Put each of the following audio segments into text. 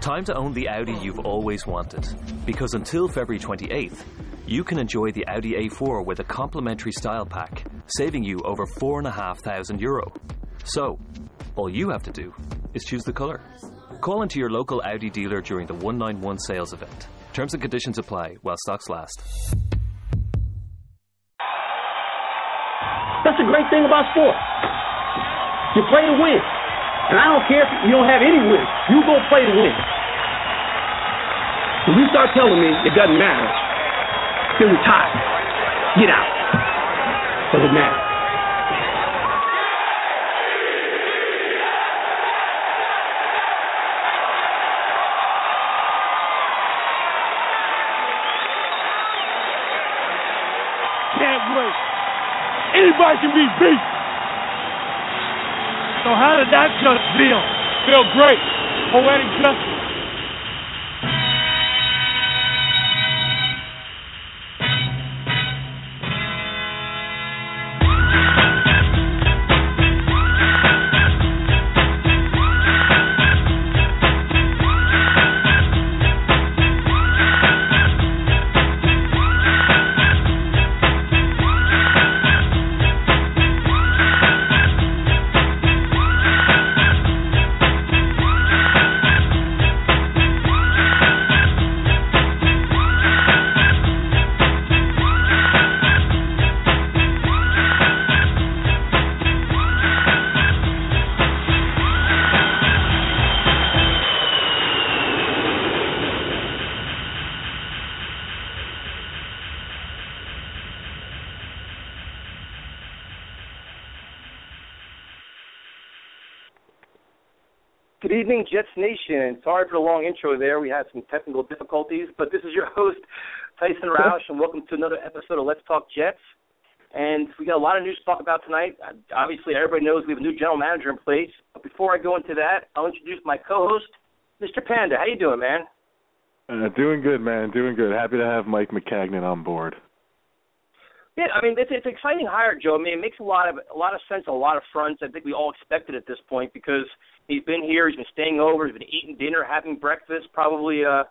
Time to own the Audi you've always wanted. Because until February 28th, you can enjoy the Audi A4 with a complimentary style pack, saving you over €4,500 Euro. So, all you have to do is choose the colour. Call into your local Audi dealer during the 191 sales event. Terms and conditions apply while stocks last. That's the great thing about sports. You play to win. And I don't care if you don't have any wins. You go play to win. When you start telling me it doesn't matter, then retire. Get out. Doesn't matter. Can't wait. Anybody can be beat. So how did that just feel? Feel great. Poetic justice. Evening, Jets Nation. Sorry for the long intro there. We had some technical difficulties, but this is your host, Tyson Roush, and welcome to another episode of Let's Talk Jets. And we got a lot of news to talk about tonight. Obviously, everybody knows we have a new general manager in place. But before I go into that, I'll introduce my co-host, Mr. Panda. How you doing, man? Uh, doing good, man. Doing good. Happy to have Mike Maccagnan on board. Yeah, I mean it's it's exciting hire, Joe. I mean it makes a lot of a lot of sense on a lot of fronts. I think we all expected at this point because he's been here, he's been staying over, he's been eating dinner, having breakfast, probably uh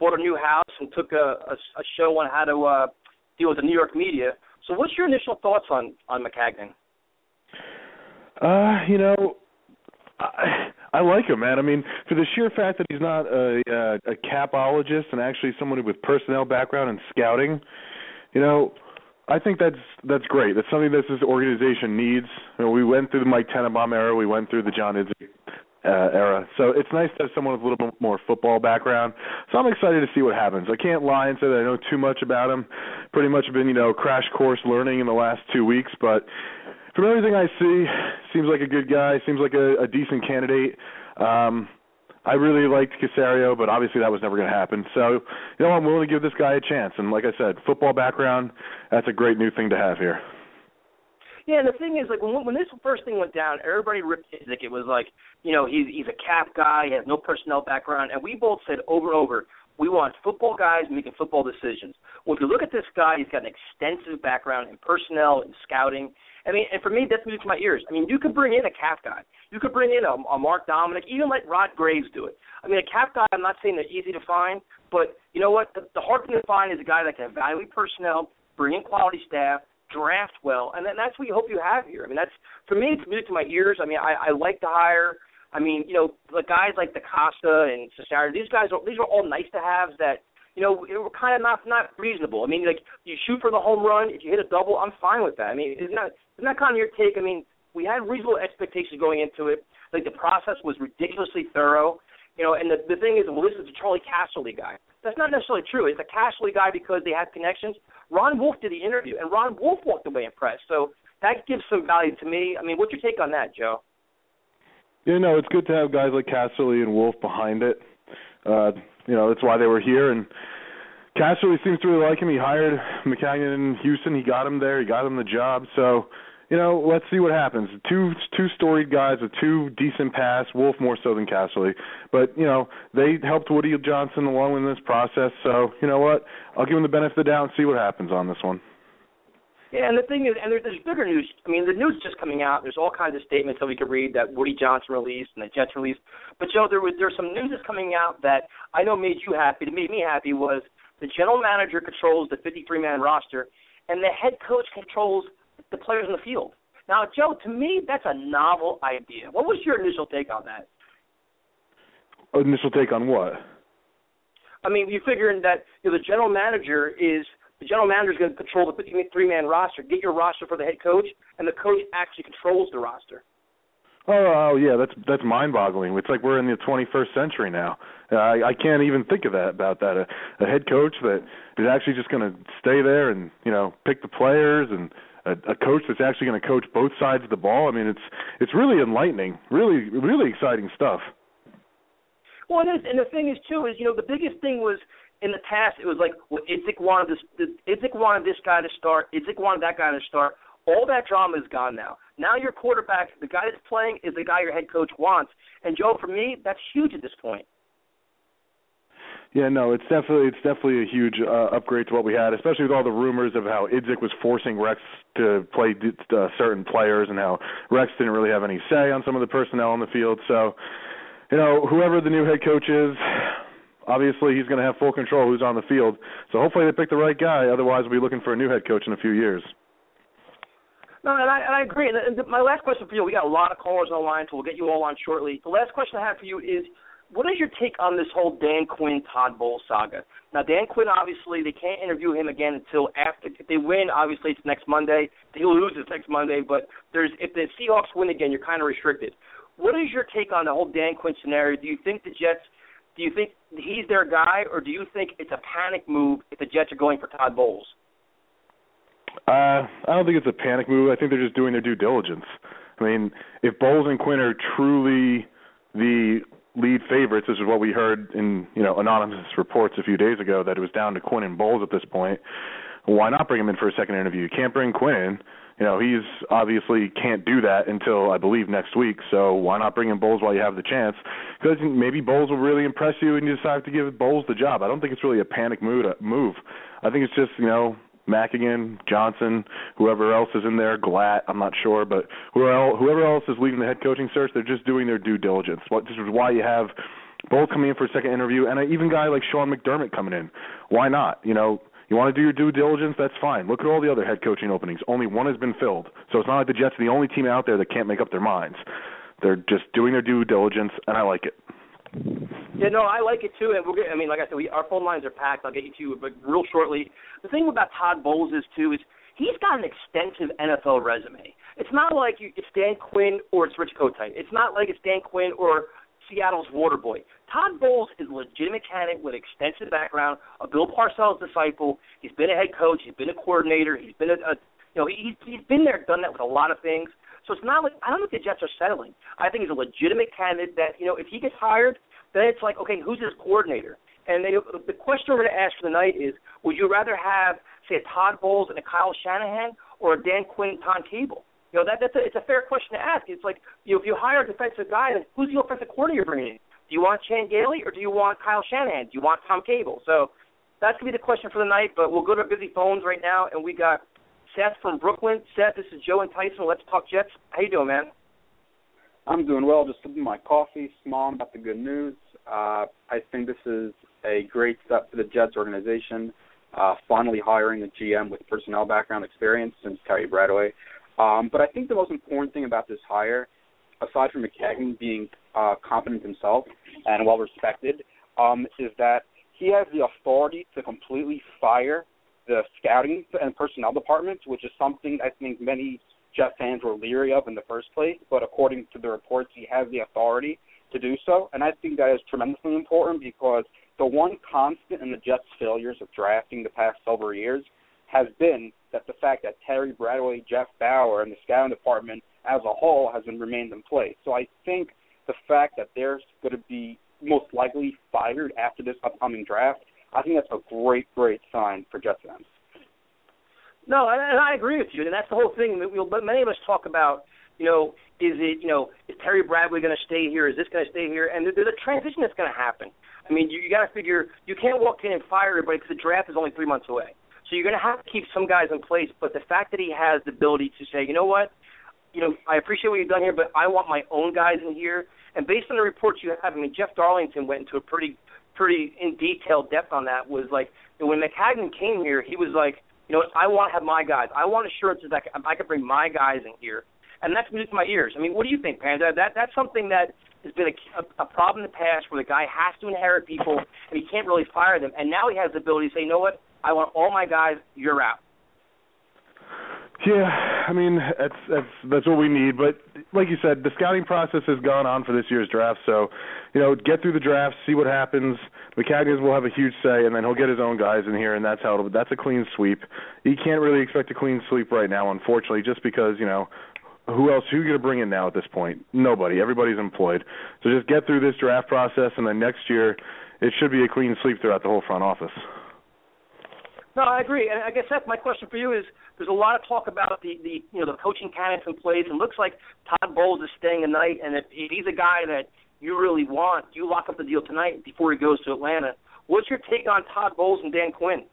bought a new house and took a a, a show on how to uh deal with the New York media. So what's your initial thoughts on on Maccagnan? Uh, you know, I, I like him, man. I mean, for the sheer fact that he's not a a, a capologist and actually someone with personnel background and scouting, you know, I think that's that's great. That's something that this organization needs. You know, we went through the Mike Tannenbaum era, we went through the John Idzik uh, era, so it's nice to have someone with a little bit more football background. So I'm excited to see what happens. I can't lie and say that I know too much about him. Pretty much been you know crash course learning in the last two weeks, but from everything I see, seems like a good guy. Seems like a, a decent candidate. Um, I really liked Caserio, but obviously that was never going to happen. So, you know, I'm willing to give this guy a chance. And like I said, football background, that's a great new thing to have here. Yeah, and the thing is, like when when this first thing went down, everybody ripped Idzik. It was like, you know, he's he's a cap guy, he has no personnel background, and we both said over and over, we want football guys making football decisions. Well, if you look at this guy, he's got an extensive background in personnel and scouting. I mean, and for me, that's music to my ears. I mean, you could bring in a cap guy. You could bring in a, a Mark Dominik, even let Rod Graves do it. I mean, a cap guy, I'm not saying they're easy to find, but you know what? The, the hard thing to find is a guy that can evaluate personnel, bring in quality staff, draft well, and then that's what you hope you have here. I mean, that's for me, it's music to my ears. I mean, I, I like to hire. I mean, you know, the guys like DeCosta and Caserio, these guys, are, these are all nice to haves that you know, it were kind of not not reasonable. I mean, like you shoot for the home run, if you hit a double, I'm fine with that. I mean, isn't that isn't that kind of your take? I mean, we had reasonable expectations going into it. Like the process was ridiculously thorough. You know, and the the thing is, well, this is a Charlie Casserly guy. That's not necessarily true. It's a Casserly guy because they had connections. Ron Wolf did the interview, and Ron Wolf walked away impressed. So that gives some value to me. I mean, what's your take on that, Joe? You know, it's good to have guys like Casserly and Wolf behind it. Uh, you know, that's why they were here. And Casserly seems to really like him. He hired Maccagnan in Houston. He got him there. He got him the job. So, you know, let's see what happens. Two two storied guys with two decent pass. Wolf more so than Casserly, but you know they helped Woody Johnson along in this process. So you know what? I'll give him the benefit of the doubt and see what happens on this one. Yeah, and the thing is, and there's, there's bigger news. I mean, the news is just coming out. There's all kinds of statements that we could read that Woody Johnson released and the Jets released. But Joe, there was there's some news that's coming out that I know made you happy. To made me happy was the general manager controls the 53-man roster, and the head coach controls the players in the field. Now, Joe, to me, that's a novel idea. What was your initial take on that? Initial take on what? I mean, you figuring that you know, the general manager is the general manager is going to control the 53 man roster, get your roster for the head coach, and the coach actually controls the roster. Oh, oh yeah, that's that's mind-boggling. It's like we're in the 21st century now. I, I can't even think of that about that. A, a head coach that is actually just going to stay there and you know pick the players, and a, a coach that's actually going to coach both sides of the ball. I mean, it's it's really enlightening, really really exciting stuff. Well, it is, and the thing is too is you know the biggest thing was in the past it was like well, Idzik wanted this Idzik wanted this guy to start, Idzik wanted that guy to start. All that drama is gone now. Now your quarterback, the guy that's playing, is the guy your head coach wants. And Joe, for me, that's huge at this point. Yeah, no, it's definitely it's definitely a huge uh, upgrade to what we had, especially with all the rumors of how Idzik was forcing Rex to play uh, certain players and how Rex didn't really have any say on some of the personnel on the field. So, you know, whoever the new head coach is, obviously he's going to have full control who's on the field. So hopefully they pick the right guy. Otherwise, we'll be looking for a new head coach in a few years. No, and I, and I agree. And my last question for you, we got a lot of callers on the line, so we'll get you all on shortly. The last question I have for you is, what is your take on this whole Dan Quinn Todd Bowles saga? Now, Dan Quinn, obviously, they can't interview him again until after. If they win, obviously, it's next Monday. If he loses next Monday, but there's if the Seahawks win again, you're kind of restricted. What is your take on the whole Dan Quinn scenario? Do you think the Jets do you think he's their guy, or do you think it's a panic move if the Jets are going for Todd Bowles? Uh, I don't think it's a panic move. I think they're just doing their due diligence. I mean, if Bowles and Quinn are truly the lead favorites, this is what we heard in you know anonymous reports a few days ago that it was down to Quinn and Bowles at this point. Why not bring him in for a second interview? You can't bring Quinn in you know, he's obviously can't do that until I believe next week. So why not bring in Bowles while you have the chance? Because maybe Bowles will really impress you, and you decide to give Bowles the job. I don't think it's really a panic mood uh, move. I think it's just you know Maccagnan, Johnson, whoever else is in there, Glatt, I'm not sure, but whoever else is leading the head coaching search, they're just doing their due diligence. This is why you have Bowles coming in for a second interview, and even guy like Sean McDermott coming in. Why not? You know, you want to do your due diligence? That's fine. Look at all the other head coaching openings. Only one has been filled. So it's not like the Jets are the only team out there that can't make up their minds. They're just doing their due diligence, and I like it. Yeah, no, I like it too. And we're I mean, like I said, we, our phone lines are packed. I'll get you to but real shortly. The thing about Todd Bowles is too is he's got an extensive NFL resume. It's not like you, it's Dan Quinn or it's Rich Kotite. It's not like it's Dan Quinn or Seattle's water boy. Todd Bowles is a legitimate candidate with extensive background, a Bill Parcells disciple. He's been a head coach. He's been a coordinator. He's been a, a you know, he, he's been there, done that with a lot of things. So it's not like I don't think the Jets are settling. I think he's a legitimate candidate that you know if he gets hired, then it's like okay, who's his coordinator? And they, the question we're going to ask for tonight is: Would you rather have say a Todd Bowles and a Kyle Shanahan, or a Dan Quinn, Tom Cable? You know that that's a, it's a fair question to ask. It's like you know, if you hire a defensive guy, then who's the offensive coordinator you're bringing in? Do you want Chan Gailey or do you want Kyle Shanahan? Do you want Tom Cable? So that's gonna be the question for the night. But we'll go to busy phones right now, and we got Seth from Brooklyn. Seth, this is Joe and Tyson. Let's talk Jets. How you doing, man? I'm doing well. Just sipping my coffee, smiling about the good news. Uh, I think this is a great step for the Jets organization. Uh, finally hiring a GM with personnel background experience since Terry Bradway. Um, but I think the most important thing about this hire, aside from Maccagnan being uh, competent himself and well respected, um, is that he has the authority to completely fire the scouting and personnel department, which is something I think many Jet fans were leery of in the first place. But according to the reports, he has the authority to do so, and I think that is tremendously important because the one constant in the Jets' failures of drafting the past several years has been that the fact that Terry Bradway, Jeff Bauer, and the scouting department as a whole has been remained in place. So I think the fact that they're going to be most likely fired after this upcoming draft, I think that's a great, great sign for Jets fans. No, and I agree with you, and that's the whole thing. That we'll, many of us talk about, you know, is it, you know, is Terry Bradway going to stay here? Is this going to stay here? And there's a transition that's going to happen. I mean, you, you got to figure you can't walk in and fire everybody because the draft is only three months away. So you're going to have to keep some guys in place. But the fact that he has the ability to say, you know what, you know, I appreciate what you've done here, but I want my own guys in here. And based on the reports you have, I mean, Jeff Darlington went into a pretty, pretty in detailed depth on that. Was like when Maccagnan came here, he was like, you know, I want to have my guys. I want assurances that I can bring my guys in here, and that's music to my ears. I mean, what do you think, Panda? That that's something that has been a, a problem in the past where the guy has to inherit people and he can't really fire them. And now he has the ability to say, you know what, I want all my guys, you're out. Yeah, I mean that's that's that's what we need. But like you said, the scouting process has gone on for this year's draft. So, you know, get through the draft, see what happens. Maccagnan will have a huge say, and then he'll get his own guys in here, and that's how. It'll, that's a clean sweep. He can't really expect a clean sweep right now, unfortunately, just because you know who else? Who are you going to bring in now at this point? Nobody. Everybody's employed. So just get through this draft process, and then next year it should be a clean sweep throughout the whole front office. No, I agree, and I guess that's my question for you is there's a lot of talk about the the you know the coaching candidates in place, and looks like Todd Bowles is staying a night, and if, he's a guy that you really want, you lock up the deal tonight before he goes to Atlanta. What's your take on Todd Bowles and Dan Quinn?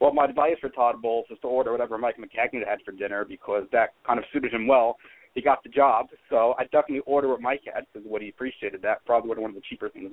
Well, my advice for Todd Bowles is to order whatever Mike Maccagnan had for dinner because that kind of suited him well. He got the job, so I definitely order what Mike had because what he appreciated that. Probably one of the cheaper things.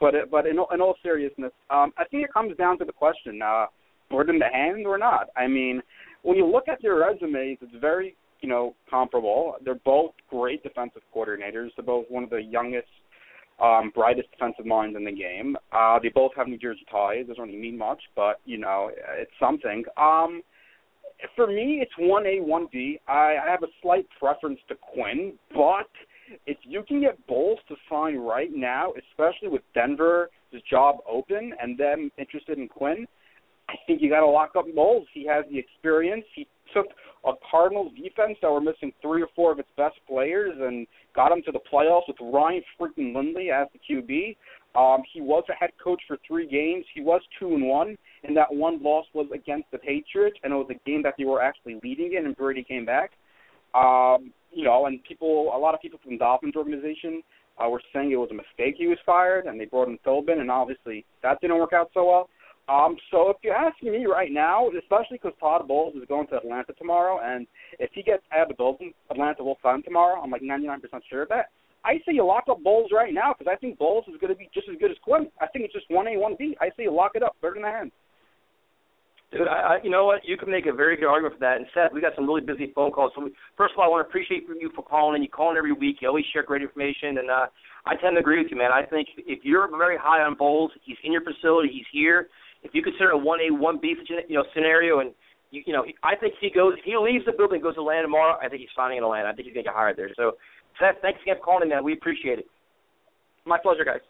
But but in, in all seriousness, um, I think it comes down to the question: uh, bird in the hand or not? I mean, when you look at their resumes, it's very you know comparable. They're both great defensive coordinators. They're both one of the youngest, um, brightest defensive minds in the game. Uh, they both have New Jersey ties. Doesn't really mean much, but you know it's something. Um, for me, it's one A, one B. I, I have a slight preference to Quinn, but if you can get Bowles to sign right now, especially with Denver's job open and them interested in Quinn, I think you got to lock up Bowles. He has the experience. He took a Cardinals defense that were missing three or four of its best players and got them to the playoffs with Ryan freaking Lindley as the QB. Um, he was a head coach for three games. He was two and one, and that one loss was against the Patriots, and it was a game that they were actually leading in, and Brady came back. Um, you know, and people, a lot of people from Dolphins organization uh, were saying it was a mistake he was fired, and they brought in Philbin, and obviously that didn't work out so well. Um, so if you're asking me right now, especially because Todd Bowles is going to Atlanta tomorrow, and if he gets out of the building, Atlanta will sign tomorrow. I'm like 99% sure of that. I say you lock up Bowles right now because I think Bowles is going to be just as good as Quinn. I think it's just one A, one B. I say you lock it up, bird in the hand. Dude, I, I, you know what? You can make a very good argument for that. And Seth, we got some really busy phone calls. So we, first of all, I want to appreciate you for calling. And you calling every week. You always share great information. And uh, I tend to agree with you, man. I think if you're very high on Bowles, he's in your facility, he's here. If you consider a one A, one B, you know, scenario, and you, you know, I think he goes. He leaves the building, goes to Atlanta tomorrow. I think he's signing in Atlanta. I think he's gonna get hired there. So, Seth, thanks again for calling in, man. We appreciate it. My pleasure, guys.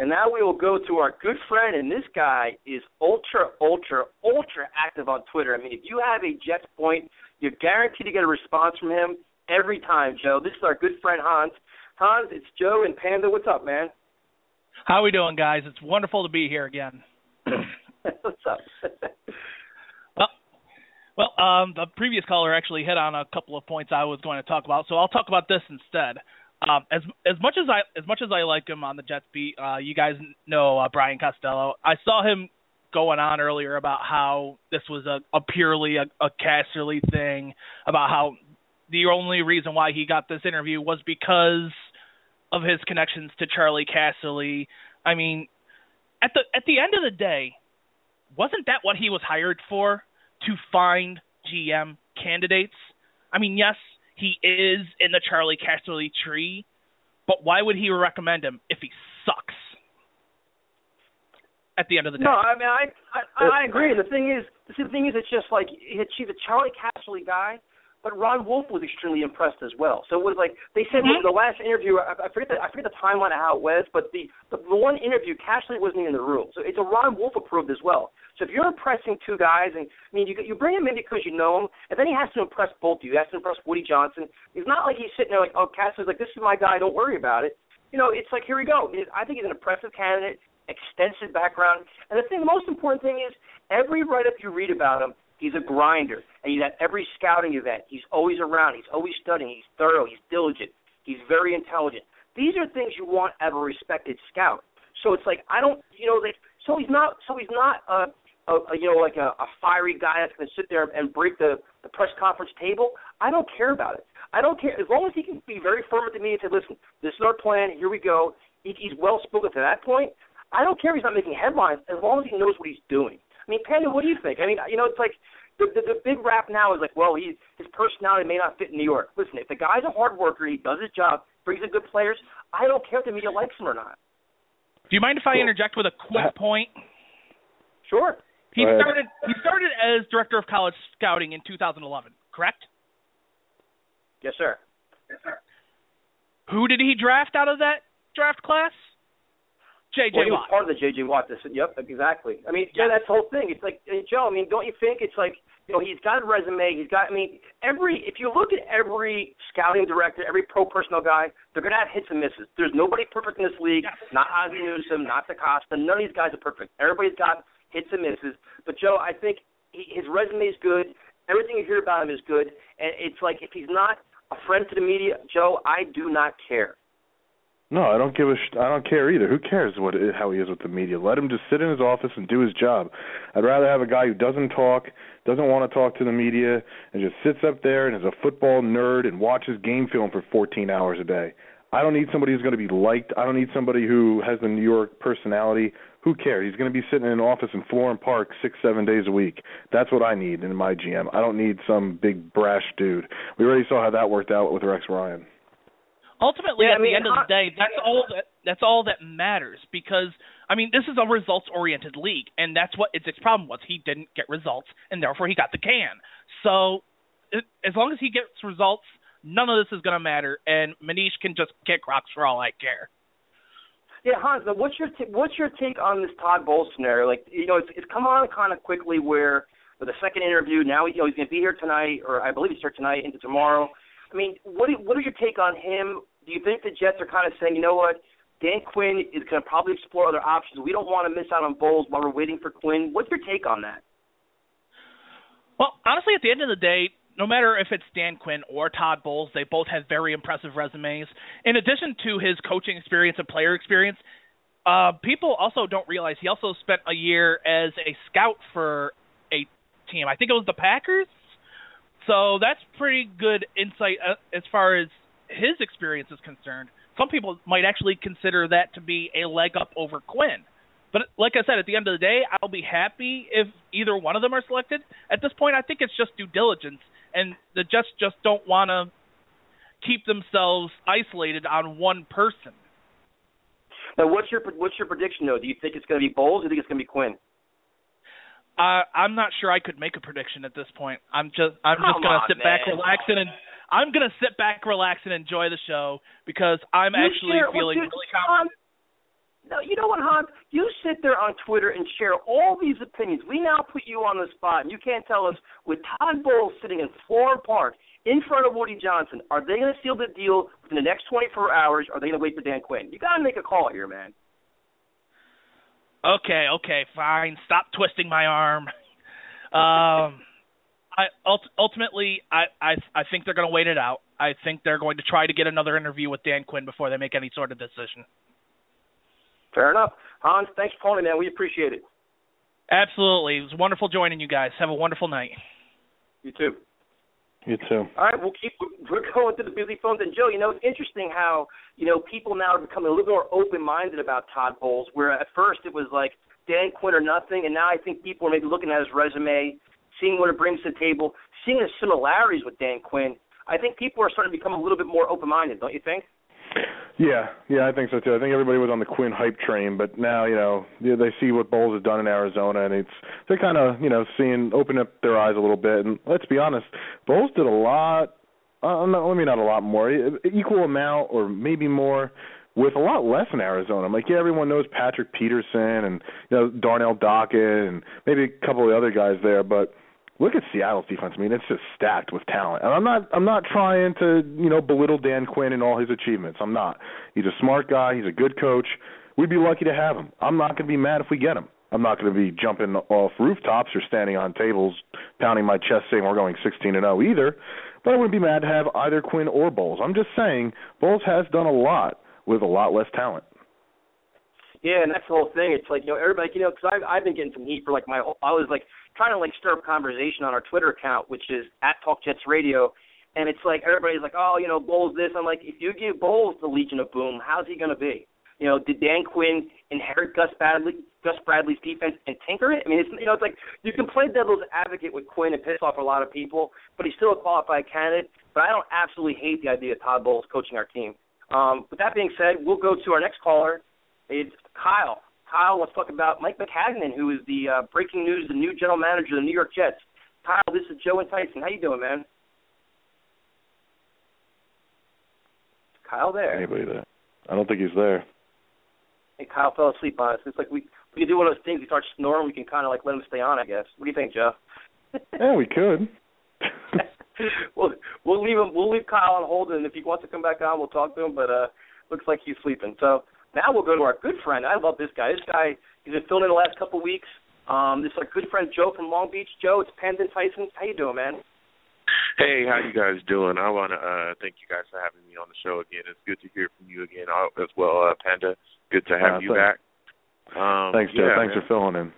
And now we will go to our good friend, and this guy is ultra, ultra, ultra active on Twitter. I mean, if you have a Jets point, you're guaranteed to get a response from him every time, Joe. This is our good friend Hans. Hans, it's Joe and Panda. What's up, man? How we doing, guys? It's wonderful to be here again. What's up? well, well, um, the previous caller actually hit on a couple of points I was going to talk about, so I'll talk about this instead. Um, as as much as I as much as I like him on the Jets beat, uh, you guys know uh, Brian Costello. I saw him going on earlier about how this was a, a purely a, a Casserly thing, about how the only reason why he got this interview was because of his connections to Charlie Casserly. I mean, at the at the end of the day, wasn't that what he was hired for? To find GM candidates? I mean, yes, he is in the Charlie Casserly tree, but why would he recommend him if he sucks? At the end of the day. No, I mean I I, I agree. The thing is, the thing is, it's just like she's a Charlie Casserly guy, but Ron Wolf was extremely impressed as well. So it was like they said mm-hmm. the last interview. I, I forget the I forget the timeline of how it was, but the the, the one interview, Casserly wasn't even in the room. So it's a Ron Wolf approved as well. So if you're impressing two guys, and I mean you you bring him in because you know him, and then he has to impress both of you. He has to impress Woody Johnson. It's not like he's sitting there like, oh, Casserly's like, this is my guy. Don't worry about it. You know, it's like here we go. I think he's an impressive candidate extensive background. And the thing, the most important thing is every write-up you read about him, he's a grinder, and he's at every scouting event. He's always around. He's always studying. He's thorough. He's diligent. He's very intelligent. These are things you want of a respected scout. So it's like I don't, you know, like so he's not, so he's not a, a, a you know, like a, a fiery guy that's going to sit there and break the the press conference table. I don't care about it. I don't care as long as he can be very firm with media and say, "Listen, this is our plan. Here we go." He, he's well spoken to that point. I don't care if he's not making headlines as long as he knows what he's doing. I mean, Panda, what do you think? I mean, you know, it's like the, the the big rap now is like, well, he his personality may not fit in New York. Listen, if the guy's a hard worker, he does his job, brings in good players. I don't care if the media likes him or not. Do you mind if I interject with a quick uh, point? Sure. He started he started as director of college scouting in 2011, correct? Yes, sir. Yes, sir. Who did he draft out of that draft class? JJ well, he Watt. was part of the JJ Watt. This, yep, exactly. I mean, yeah, that's the whole thing. It's like Joe. I mean, don't you think it's like you know he's got a resume. He's got. I mean, every if you look at every scouting director, every pro personnel guy, they're gonna have hits and misses. There's nobody perfect in this league. Yes. Not Ozzie Newsome, not DeCosta. None of these guys are perfect. Everybody's got hits and misses. But Joe, I think he, his resume is good. Everything you hear about him is good. And it's like if he's not a friend to the media, Joe, I do not care. No, I don't give a. Sh- I don't care either. Who cares what how he is with the media? Let him just sit in his office and do his job. I'd rather have a guy who doesn't talk, doesn't want to talk to the media, and just sits up there and is a football nerd and watches game film for 14 hours a day. I don't need somebody who's going to be liked. I don't need somebody who has the New York personality. Who cares? He's going to be sitting in an office in Florham Park six, seven days a week. That's what I need in my GM. I don't need some big brash dude. We already saw how that worked out with Rex Ryan ultimately yeah, at I mean, the end of the day that's all that that's all that matters because I mean this is a results oriented league and that's what its problem was he didn't get results and therefore he got the can so it, as long as he gets results none of this is going to matter and Manish can just kick rocks for all I care yeah, Hans. What's your t- what's your take on this Todd Bowles scenario? Like, you know, it's it's come on kind of quickly where with the second interview now, you know, he's going to be here tonight, or I believe he's here tonight into tomorrow. I mean, what do, what are your take on him? Do you think the Jets are kind of saying, you know what, Dan Quinn is going to probably explore other options. We don't want to miss out on Bowles while we're waiting for Quinn. What's your take on that? Well, honestly, at the end of the day, no matter if it's Dan Quinn or Todd Bowles, they both have very impressive resumes. In addition to his coaching experience and player experience, uh, people also don't realize he also spent a year as a scout for a team. I think it was the Packers. So that's pretty good insight uh, as far as his experience is concerned. Some people might actually consider that to be a leg up over Quinn. But like I said, at the end of the day, I'll be happy if either one of them are selected. At this point, I think it's just due diligence, and the Jets just don't want to keep themselves isolated on one person. Now, what's your what's your prediction though? Do you think it's going to be Bowles, or do you think it's going to be Quinn? I I'm not sure I could make a prediction at this point. I'm just I'm Come just gonna sit man. back, relax, and I'm gonna sit back, relax, and enjoy the show because I'm You actually share- feeling well, dude, really confident. No, you know what, Hans? You sit there on Twitter and share all these opinions. We now put you on the spot, and you can't tell us with Todd Bowles sitting in Florham Park in front of Woody Johnson, are they going to seal the deal within the next 24 hours? Or are they going to wait for Dan Quinn? You got to make a call here, man. Okay, okay, fine. Stop twisting my arm. Um, I ultimately, I I I think they're going to wait it out. I think they're going to try to get another interview with Dan Quinn before they make any sort of decision. Fair enough. Hans, thanks for calling, man. We appreciate it. Absolutely, it was wonderful joining you guys. Have a wonderful night. You too. You too. All right, we'll keep we're going to the busy phones. And Joe, you know, it's interesting how you know people now are becoming a little more open-minded about Todd Bowles, where at first it was like Dan Quinn or nothing, and now I think people are maybe looking at his resume, seeing what it brings to the table, seeing the similarities with Dan Quinn. I think people are starting to become a little bit more open-minded, don't you think? Yeah, yeah, I think so too. I think everybody was on the Quinn hype train, but now you know they see what Bowles has done in Arizona, and it's they're kind of you know seeing open up their eyes a little bit. And let's be honest, Bowles did a lot. Uh, not, let me not a lot more, equal amount or maybe more with a lot less in Arizona. I'm like, yeah, everyone knows Patrick Peterson and you know Darnell Dockett and maybe a couple of the other guys there, but look at Seattle's defense. I mean, it's just stacked with talent. And I'm not I'm not trying to, you know, belittle Dan Quinn and all his achievements. I'm not. He's a smart guy, he's a good coach. We'd be lucky to have him. I'm not going to be mad if we get him. I'm not going to be jumping off rooftops or standing on tables pounding my chest saying we're going 16 and 0 either. But I wouldn't be mad to have either Quinn or Bowles. I'm just saying Bowles has done a lot with a lot less talent. Yeah, and that's the whole thing. It's like you know everybody, you know, because I've I've been getting some heat for like my whole. I was like trying to like stir up conversation on our Twitter account, which is at Talk Jets Radio, and it's like everybody's like, oh, you know, Bowles this. I'm like, if you give Bowles the Legion of Boom, how's he gonna be? You know, did Dan Quinn inherit Gus Bradley, Gus Bradley's defense and tinker it? I mean, it's you know, it's like you can play devil's advocate with Quinn and piss off a lot of people, but he's still a qualified candidate. But I don't absolutely hate the idea of Todd Bowles coaching our team. Um, with that being said, we'll go to our next caller. It's Kyle. Kyle, let's talk about Mike Maccagnan, who is the uh, breaking news, the new general manager of the New York Jets. Kyle, this is Joe and Tyson. How you doing, man? Kyle there. Anybody there? I don't think he's there. Hey, Kyle fell asleep on us. It's like we we can do one of those things. We start snoring. We can kind of like let him stay on. I guess. What do you think, Joe? yeah, we could. we'll we'll leave him. We'll leave Kyle on hold, and if he wants to come back on, we'll talk to him. But uh, looks like he's sleeping. So now we'll go to our good friend. I love this guy. This guy he's been filming the last couple of weeks. Um, this is our good friend Joe from Long Beach. Joe, it's Pendon Tyson. How you doing, man? Hey, how you guys doing? I want to uh, thank you guys for having me on the show again. It's good to hear from you again uh, as well, uh, Panda. Good to have Uh, you thanks. back. Um, Thanks, Joe. yeah, Thanks man. for filling in.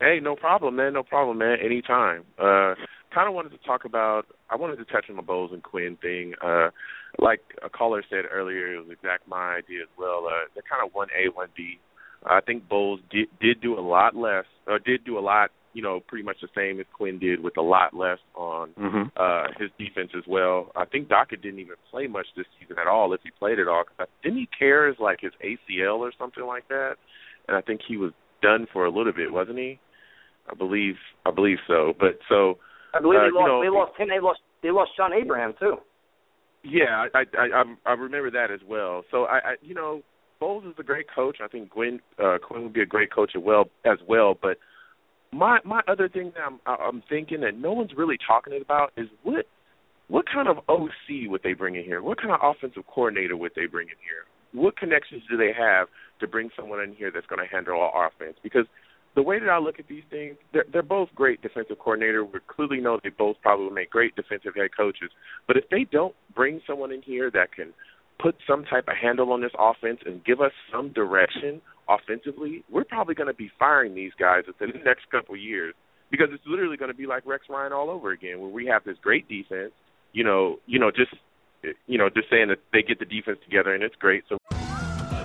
Hey, no problem, man. No problem, man. Anytime. Uh, kind of wanted to talk about. I wanted to touch on the Bowles and Quinn thing. Uh, like a caller said earlier, it was exact my idea as well. Uh, they're kind of one A, one B. I think Bowles did did do a lot less, or did do a lot. You know, pretty much the same as Quinn did, with a lot less on Mm-hmm. uh his defense as well. I think Dockett didn't even play much this season at all, if he played at all. Cause I, didn't he tear his like his ACL or something like that? And I think he was done for a little bit, wasn't he? I believe I believe so. But so I believe uh, they you lost. know, they lost him. They lost. They lost John Abraham too. Yeah, I I I, I remember that as well. So I, I you know Bowles is a great coach. I think Gwen uh, Quinn would be a great coach as well as well. But my my other thing that I'm I'm thinking that no one's really talking about is what what kind of OC would they bring in here? What kind of offensive coordinator would they bring in here? What connections do they have to bring someone in here that's going to handle our offense? Because the way that I look at these things, they're, they're both great defensive coordinator. We clearly know they both probably make great defensive head coaches. But if they don't bring someone in here that can put some type of handle on this offense and give us some direction offensively, we're probably going to be firing these guys within the next couple of years because it's literally going to be like Rex Ryan all over again, where we have this great defense. You know, you know, just you know, just saying that they get the defense together and it's great. So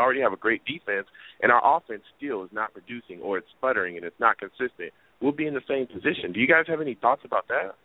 Already have a great defense, and our offense still is not producing, or it's sputtering, and it's not consistent. We'll be in the same position. Do you guys have any thoughts about that?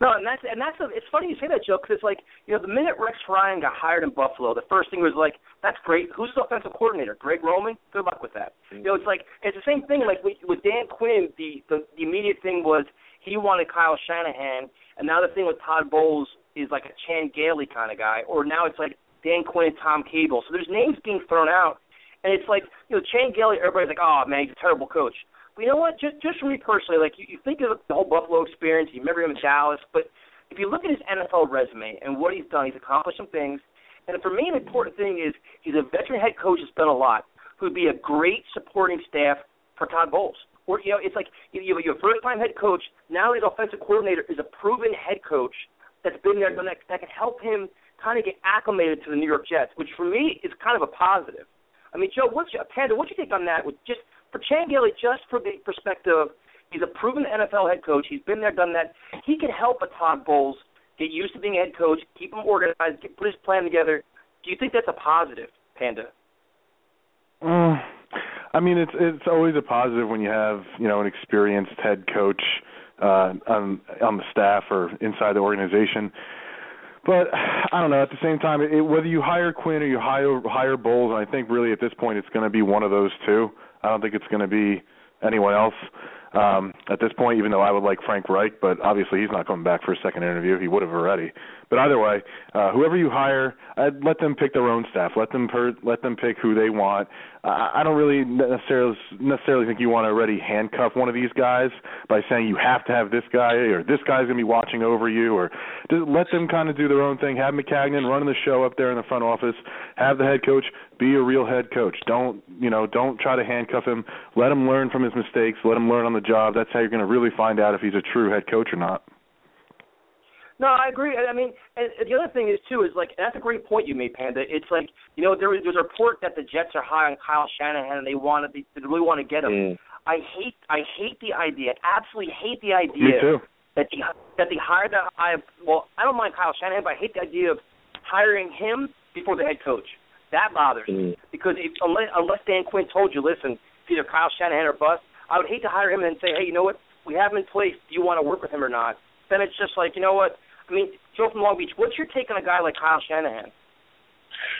No, and that's and that's a, it's funny you say that, Joe, because it's like you know the minute Rex Ryan got hired in Buffalo, the first thing was like, that's great. Who's the offensive coordinator? Greg Roman. Good luck with that. Mm-hmm. You know, it's like it's the same thing. Like with, with Dan Quinn, the, the the immediate thing was he wanted Kyle Shanahan, and now the thing with Todd Bowles is like a Chan Gailey kind of guy, or now it's like Dan Quinn Tom Cable. So there's names being thrown out, and it's like you know Chan Gailey. Everybody's like, oh man, he's a terrible coach. But you know what? Just just for me personally, like you, you think of the whole Buffalo experience, you remember him in Dallas, but if you look at his NFL resume and what he's done, he's accomplished some things. And for me, an important thing is he's a veteran head coach that's done a lot, who'd be a great supporting staff for Todd Bowles. Or you know, it's like you have a first-time head coach. Now his offensive coordinator is a proven head coach that's been there, done that, that can help him kind of get acclimated to the New York Jets, which for me is kind of a positive. I mean, Joe, what's your, Panda? What's your take on that? With just for Chan Gailey, just for the perspective, he's a proven NFL head coach. He's been there, done that. He can help a Todd Bowles get used to being a head coach, keep him organized, get, put his plan together. Do you think that's a positive, Panda? Uh, I mean, it's it's always a positive when you have you know an experienced head coach uh, on on the staff or inside the organization. But I don't know. At the same time, it, whether you hire Quinn or you hire hire Bowles, I think really at this point it's going to be one of those two. I don't think it's going to be anyone else um, at this point. Even though I would like Frank Reich, but obviously he's not coming back for a second interview. He would have already. But either way, uh, whoever you hire, I'd let them pick their own staff. Let them per- let them pick who they want. Uh, I don't really necessarily necessarily think you want to already handcuff one of these guys by saying you have to have this guy or this guy's going to be watching over you, or just let them kind of do their own thing. Have Maccagnan running the show up there in the front office. Have the head coach be a real head coach. Don't you know? Don't try to handcuff him. Let him learn from his mistakes. Let him learn on the job. That's how you're going to really find out if he's a true head coach or not. No, I agree. I mean, and the other thing is too is like that's a great point you made, Panda. It's like you know there was there's a report that the Jets are high on Kyle Shanahan and they want to they really want to get him. Mm. I hate I hate the idea. Absolutely hate the idea. Me too. That the that they hired that I well I don't mind Kyle Shanahan, but I hate the idea of hiring him before the head coach. That bothers mm. me because if, unless unless Dan Quinn told you, listen, it's either Kyle Shanahan or bust. I would hate to hire him and say, hey, you know what? We have him in place. Do you want to work with him or not? Then it's just like, you know what? I mean, Joe from Long Beach, what's your take on a guy like Kyle Shanahan?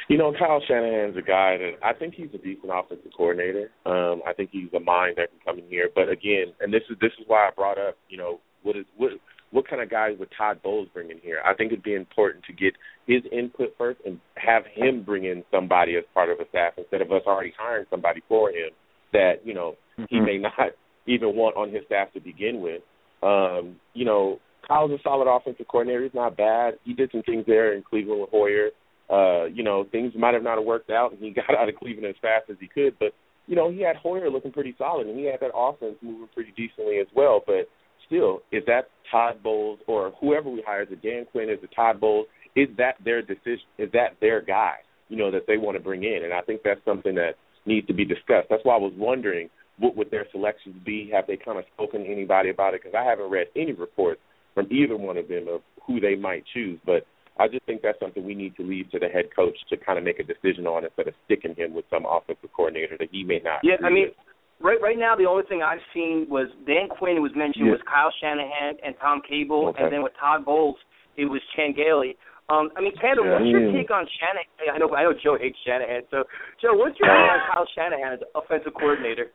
You know, Kyle Shanahan's a guy that I think he's a decent offensive coordinator. Um, I think he's a mind that can come in here. But again, and this is this is why I brought up, you know, what is what what kind of guys would Todd Bowles bring in here? I think it'd be important to get his input first and have him bring in somebody as part of a staff instead of us already hiring somebody for him that you know mm-hmm. he may not even want on his staff to begin with. Um, you know, Kyle's a solid offensive coordinator. He's not bad. He did some things there in Cleveland with Hoyer. Uh, you know, things might have not have worked out, and he got out of Cleveland as fast as he could. But you know, he had Hoyer looking pretty solid, and he had that offense moving pretty decently as well. But still, is that Todd Bowles or whoever we hire, is it Dan Quinn, is it Todd Bowles? Is that their decision? Is that their guy? You know, that they want to bring in, and I think that's something that needs to be discussed. That's why I was wondering what would their selections be? Have they kind of spoken to anybody about it? Because I haven't read any reports from either one of them of who they might choose. But I just think that's something we need to leave to the head coach to kind of make a decision on instead of sticking him with some offensive coordinator that he may not. Yeah, I mean, with. right right now the only thing I've seen was Dan Quinn was mentioned Yeah. was Kyle Shanahan and Tom Cable, Okay. and then with Todd Bowles it was Chan Gailey. Um, I mean, Panda, Yeah. what's your take on Shanahan? I know I know Joe hates Shanahan, so Joe, what's your take on Kyle Shanahan as offensive coordinator?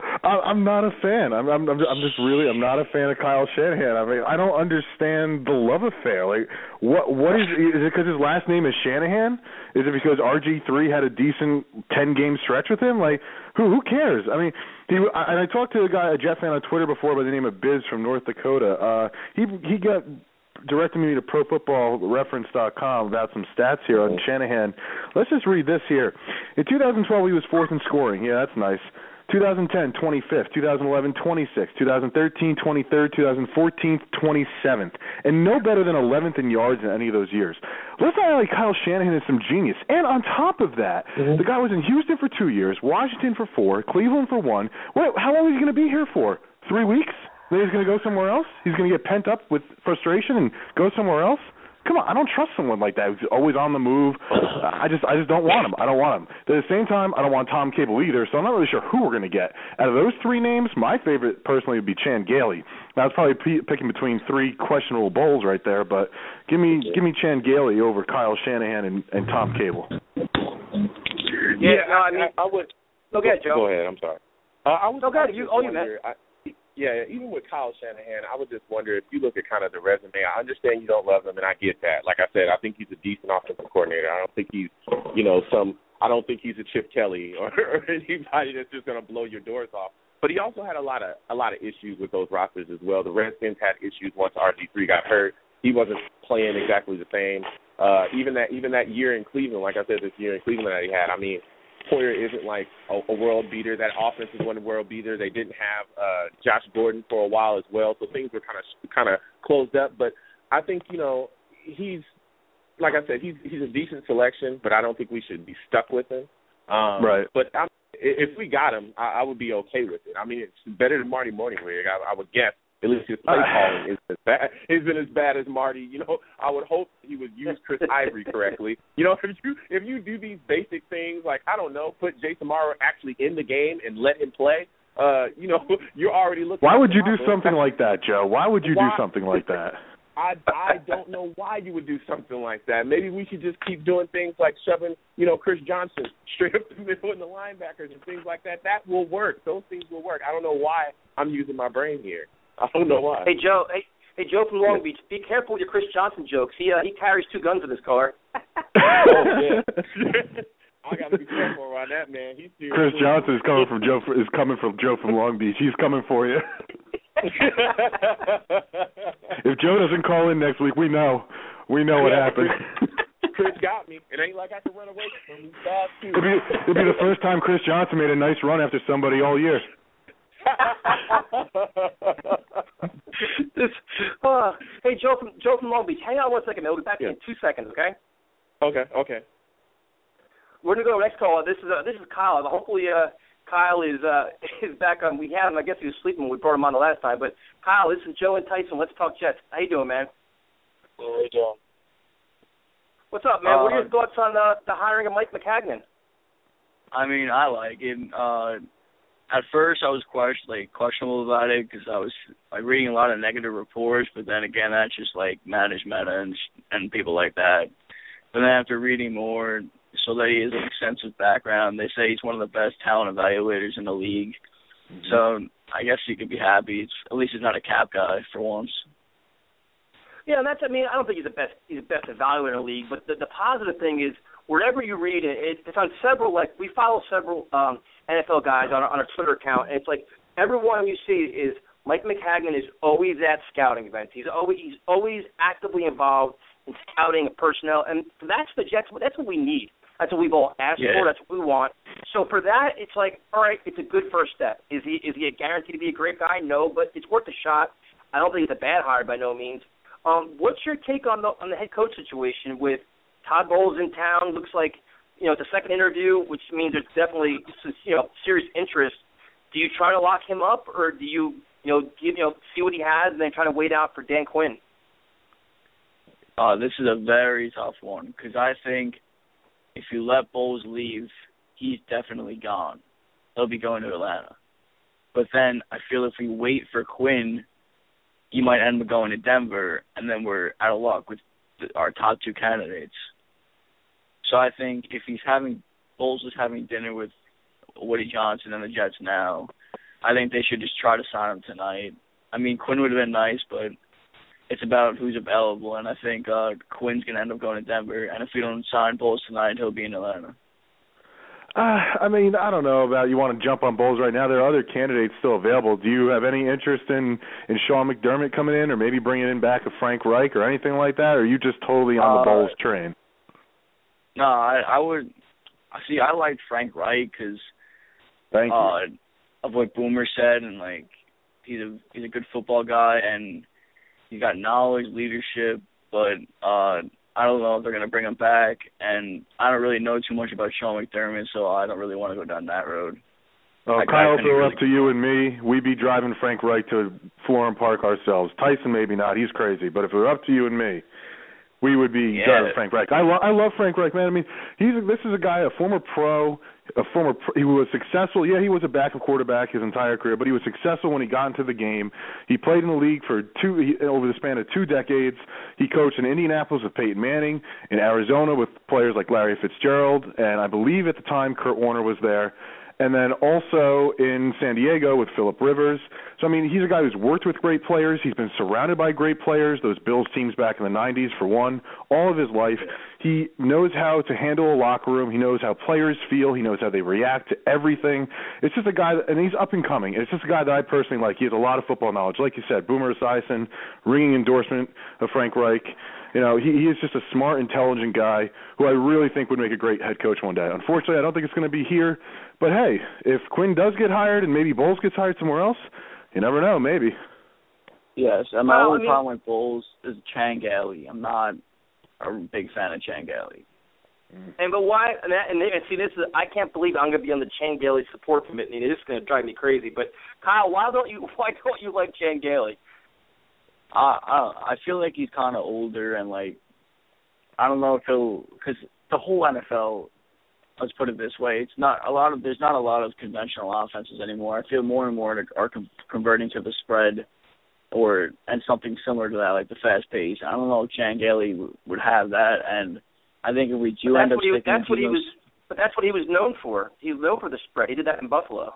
I- I'm not a fan. I'm, I'm I'm just really I'm not a fan of Kyle Shanahan. I mean, I don't understand the love affair. Like, what what is is it because his last name is Shanahan? Is it because RG3 had a decent 10 game stretch with him? Like, who who cares? I mean, he and I talked to a guy, a Jet fan on Twitter before by the name of Biz from North Dakota. Uh, he he got directed me to ProFootballReference.com about some stats here on Shanahan. Let's just read this here. In 2012, he was fourth in scoring. Yeah, that's nice. 2010, 25th. 2011, 26th. 2013, 23rd. 2014, 27th. And no better than 11th in yards in any of those years. Let's not like Kyle Shanahan is some genius. And on top of that, mm-hmm. the guy was in Houston for two years, Washington for four, Cleveland for one. What, how long is he going to be here for? Three weeks? Then he's going to go somewhere else. He's going to get pent up with frustration and go somewhere else. Come on, I don't trust someone like that who's always on the move. I just I just don't want him. I don't want him. But at the same time, I don't want Tom Cable either. So I'm not really sure who we're going to get. Out of those three names, my favorite personally would be Chan Gailey. Now it's probably p- picking between three questionable bowls right there, but give me give me Chan Gailey over Kyle Shanahan and, and Tom Cable. Yeah, no, I mean, I, I would. Go ahead, Joe. Go ahead. I'm sorry. Uh, I was. Go I ahead. was You, just oh, you wonder, I, yeah, even with Kyle Shanahan, I would just wonder if you look at kind of the resume. I understand you don't love him, and I get that. Like I said, I think he's a decent offensive coordinator. I don't think he's, you know, some. I don't think he's a Chip Kelly or, or anybody that's just going to blow your doors off. But he also had a lot of a lot of issues with those rosters as well. The Redskins had issues once RG three got hurt. He wasn't playing exactly the same. Uh, even that even that year in Cleveland, like I said, this year in Cleveland that he had. I mean, Hoyer isn't like a, a world beater. That offense is one world beater. They didn't have uh, Josh Gordon for a while as well, so things were kind of kind of closed up. But I think you know he's like I said, he's he's a decent selection, but I don't think we should be stuck with him. Um, Right. But I'm, if we got him, I, I would be okay with it. I mean, it's better than Marty Mornhinweg, I, I would guess. At least his play calling isn't as bad, isn't as bad as Marty. You know, I would hope he would use Chris Ivory correctly. You know, if you if you do these basic things like I don't know, put Jace Amaro actually in the game and let him play. Uh, you know, you're already looking. Why would you do something like that, Joe? Why would you do something like that? I I don't know why you would do something like that. Maybe we should just keep doing things like shoving, you know, Chris Johnson straight up the middle in the linebackers and things like that. That will work. Those things will work. I don't know why I'm using my brain here. I don't know why. Hey Joe, hey, hey Joe from Long Beach, be careful with your Chris Johnson jokes. He uh, he carries two guns in his car. oh yeah. I gotta be careful around that man. He's serious. Chris Johnson is coming from Joe is coming from Joe from Long Beach. He's coming for you. if Joe doesn't call in next week, we know. We know what happened. Chris got me. It ain't like I can run away from him. He's fast too. It'd be, it'd be the first time Chris Johnson made a nice run after somebody all year. this, uh, hey Joe from Joe from Long Beach, hang on one second, man. We'll be back Yeah. in two seconds, okay? Okay, okay. We're gonna go to the next call. This is uh, this is Kyle. Hopefully, uh, Kyle is uh, is back on. We had him. I guess he was sleeping. when We brought him on the last time. But Kyle, this is Joe and Tyson. Let's talk Jets. How you doing, man? How you doing? What's up, man? what are Uh, your thoughts on uh, the hiring of Mike Maccagnan? I mean, I like it. Uh, at first, I was question like questionable about it because I was like reading a lot of negative reports, but then again, that's just like management and and people like that. But then after reading more, so that he has an extensive background, they say he's one of the best talent evaluators in the league. Mm-hmm. So I guess you could be happy. It's, at least he's not a cap guy for once. Yeah, and that's. I mean, I don't think he's the best. He's the best evaluator in the league. But the, the positive thing is, wherever you read it, it, it's on several. Like we follow several um, NFL guys on our, on our Twitter account, and it's like everyone you see is Mike Maccagnan is always at scouting events. He's always he's always actively involved in scouting personnel, and that's the Jets. That's what we need. That's what we've all asked Yeah. for. That's what we want. So for that, it's like, all right, it's a good first step. Is he is he a guarantee to be a great guy? No, but it's worth a shot. I don't think it's a bad hire by no means. Um, what's your take on the on the head coach situation with Todd Bowles in town? Looks like you know it's a second interview, which means there's definitely you know serious interest. Do you try to lock him up, or do you you know give, you know see what he has and then try to wait out for Dan Quinn? Uh, this is a very tough one because I think if you let Bowles leave, he's definitely gone. He'll be going to Atlanta. But then I feel if we wait for Quinn, he might end up going to Denver, and then we're out of luck with our top two candidates. So I think if he's having Bowles is having dinner with Woody Johnson and the Jets now, I think they should just try to sign him tonight. I mean, Quinn would have been nice, but it's about who's available, and I think uh Quinn's gonna end up going to Denver. And if we don't sign Bowles tonight, he'll be in Atlanta. Uh, I mean, I don't know about you want to jump on Bowles right now. There are other candidates still available. Do you have any interest in in Sean McDermott coming in, or maybe bringing in back a Frank Reich or anything like that? Or are you just totally on the Uh, Bowles train? No, I I would. See. I liked Frank Reich because uh, of what Boomer said, and like he's a he's a good football guy, and he's got knowledge, leadership. But uh I don't know if they're gonna bring him back, and I don't really know too much about Sean McDermott, so I don't really want to go down that road. Oh, I- Kyle, if it were up to you and me, we'd be driving Frank Reich to Florham Park ourselves. Tyson maybe not; he's crazy. But if it were up to you and me, we would be Yeah. driving Frank Reich. I, lo- I love Frank Reich, man. I mean, he's a, this is a guy, a former pro, a former pro, he was successful. Yeah, he was a backup quarterback his entire career, but he was successful when he got into the game. He played in the league for two he, over the span of two decades. He coached in Indianapolis with Peyton Manning, in Arizona with players like Larry Fitzgerald, and I believe at the time Kurt Warner was there and then also in San Diego with Philip Rivers. So I mean, he's a guy who's worked with great players. He's been surrounded by great players. Those Bills teams back in the '90s, for one, all of his life. He knows how to handle a locker room. He knows how players feel. He knows how they react to everything. It's just a guy, that, and he's up and coming. It's just a guy that I personally like. He has a lot of football knowledge, like you said. Boomer Esiason, ringing endorsement of Frank Reich. You know, he, he is just a smart, intelligent guy who I really think would make a great head coach one day. Unfortunately, I don't think it's going to be here. But hey, if Quinn does get hired and maybe Bowles gets hired somewhere else, you never know. Maybe. Yes, and my Well, only I mean- problem with Bowles is Chan Gailey. I'm not a big fan of Chan Gailey. Mm-hmm. And but why? And, that, and, and see, this is I can't believe I'm going to be on the Chan Gailey support committee. This is going to drive me crazy. But Kyle, why don't you why don't you like Chan Gailey? I I, I feel like he's kind of older and like I don't know if he'll because the whole NFL. Let's put it this way: it's not a lot of there's not a lot of conventional offenses anymore. I feel more and more are com- converting to the spread, or and something similar to that, like the fast pace. I don't know if Chan Gailey w- would have that, and I think if we do end up he sticking That's what he was. But that's what he was known for. He was known for the spread. He did that in Buffalo.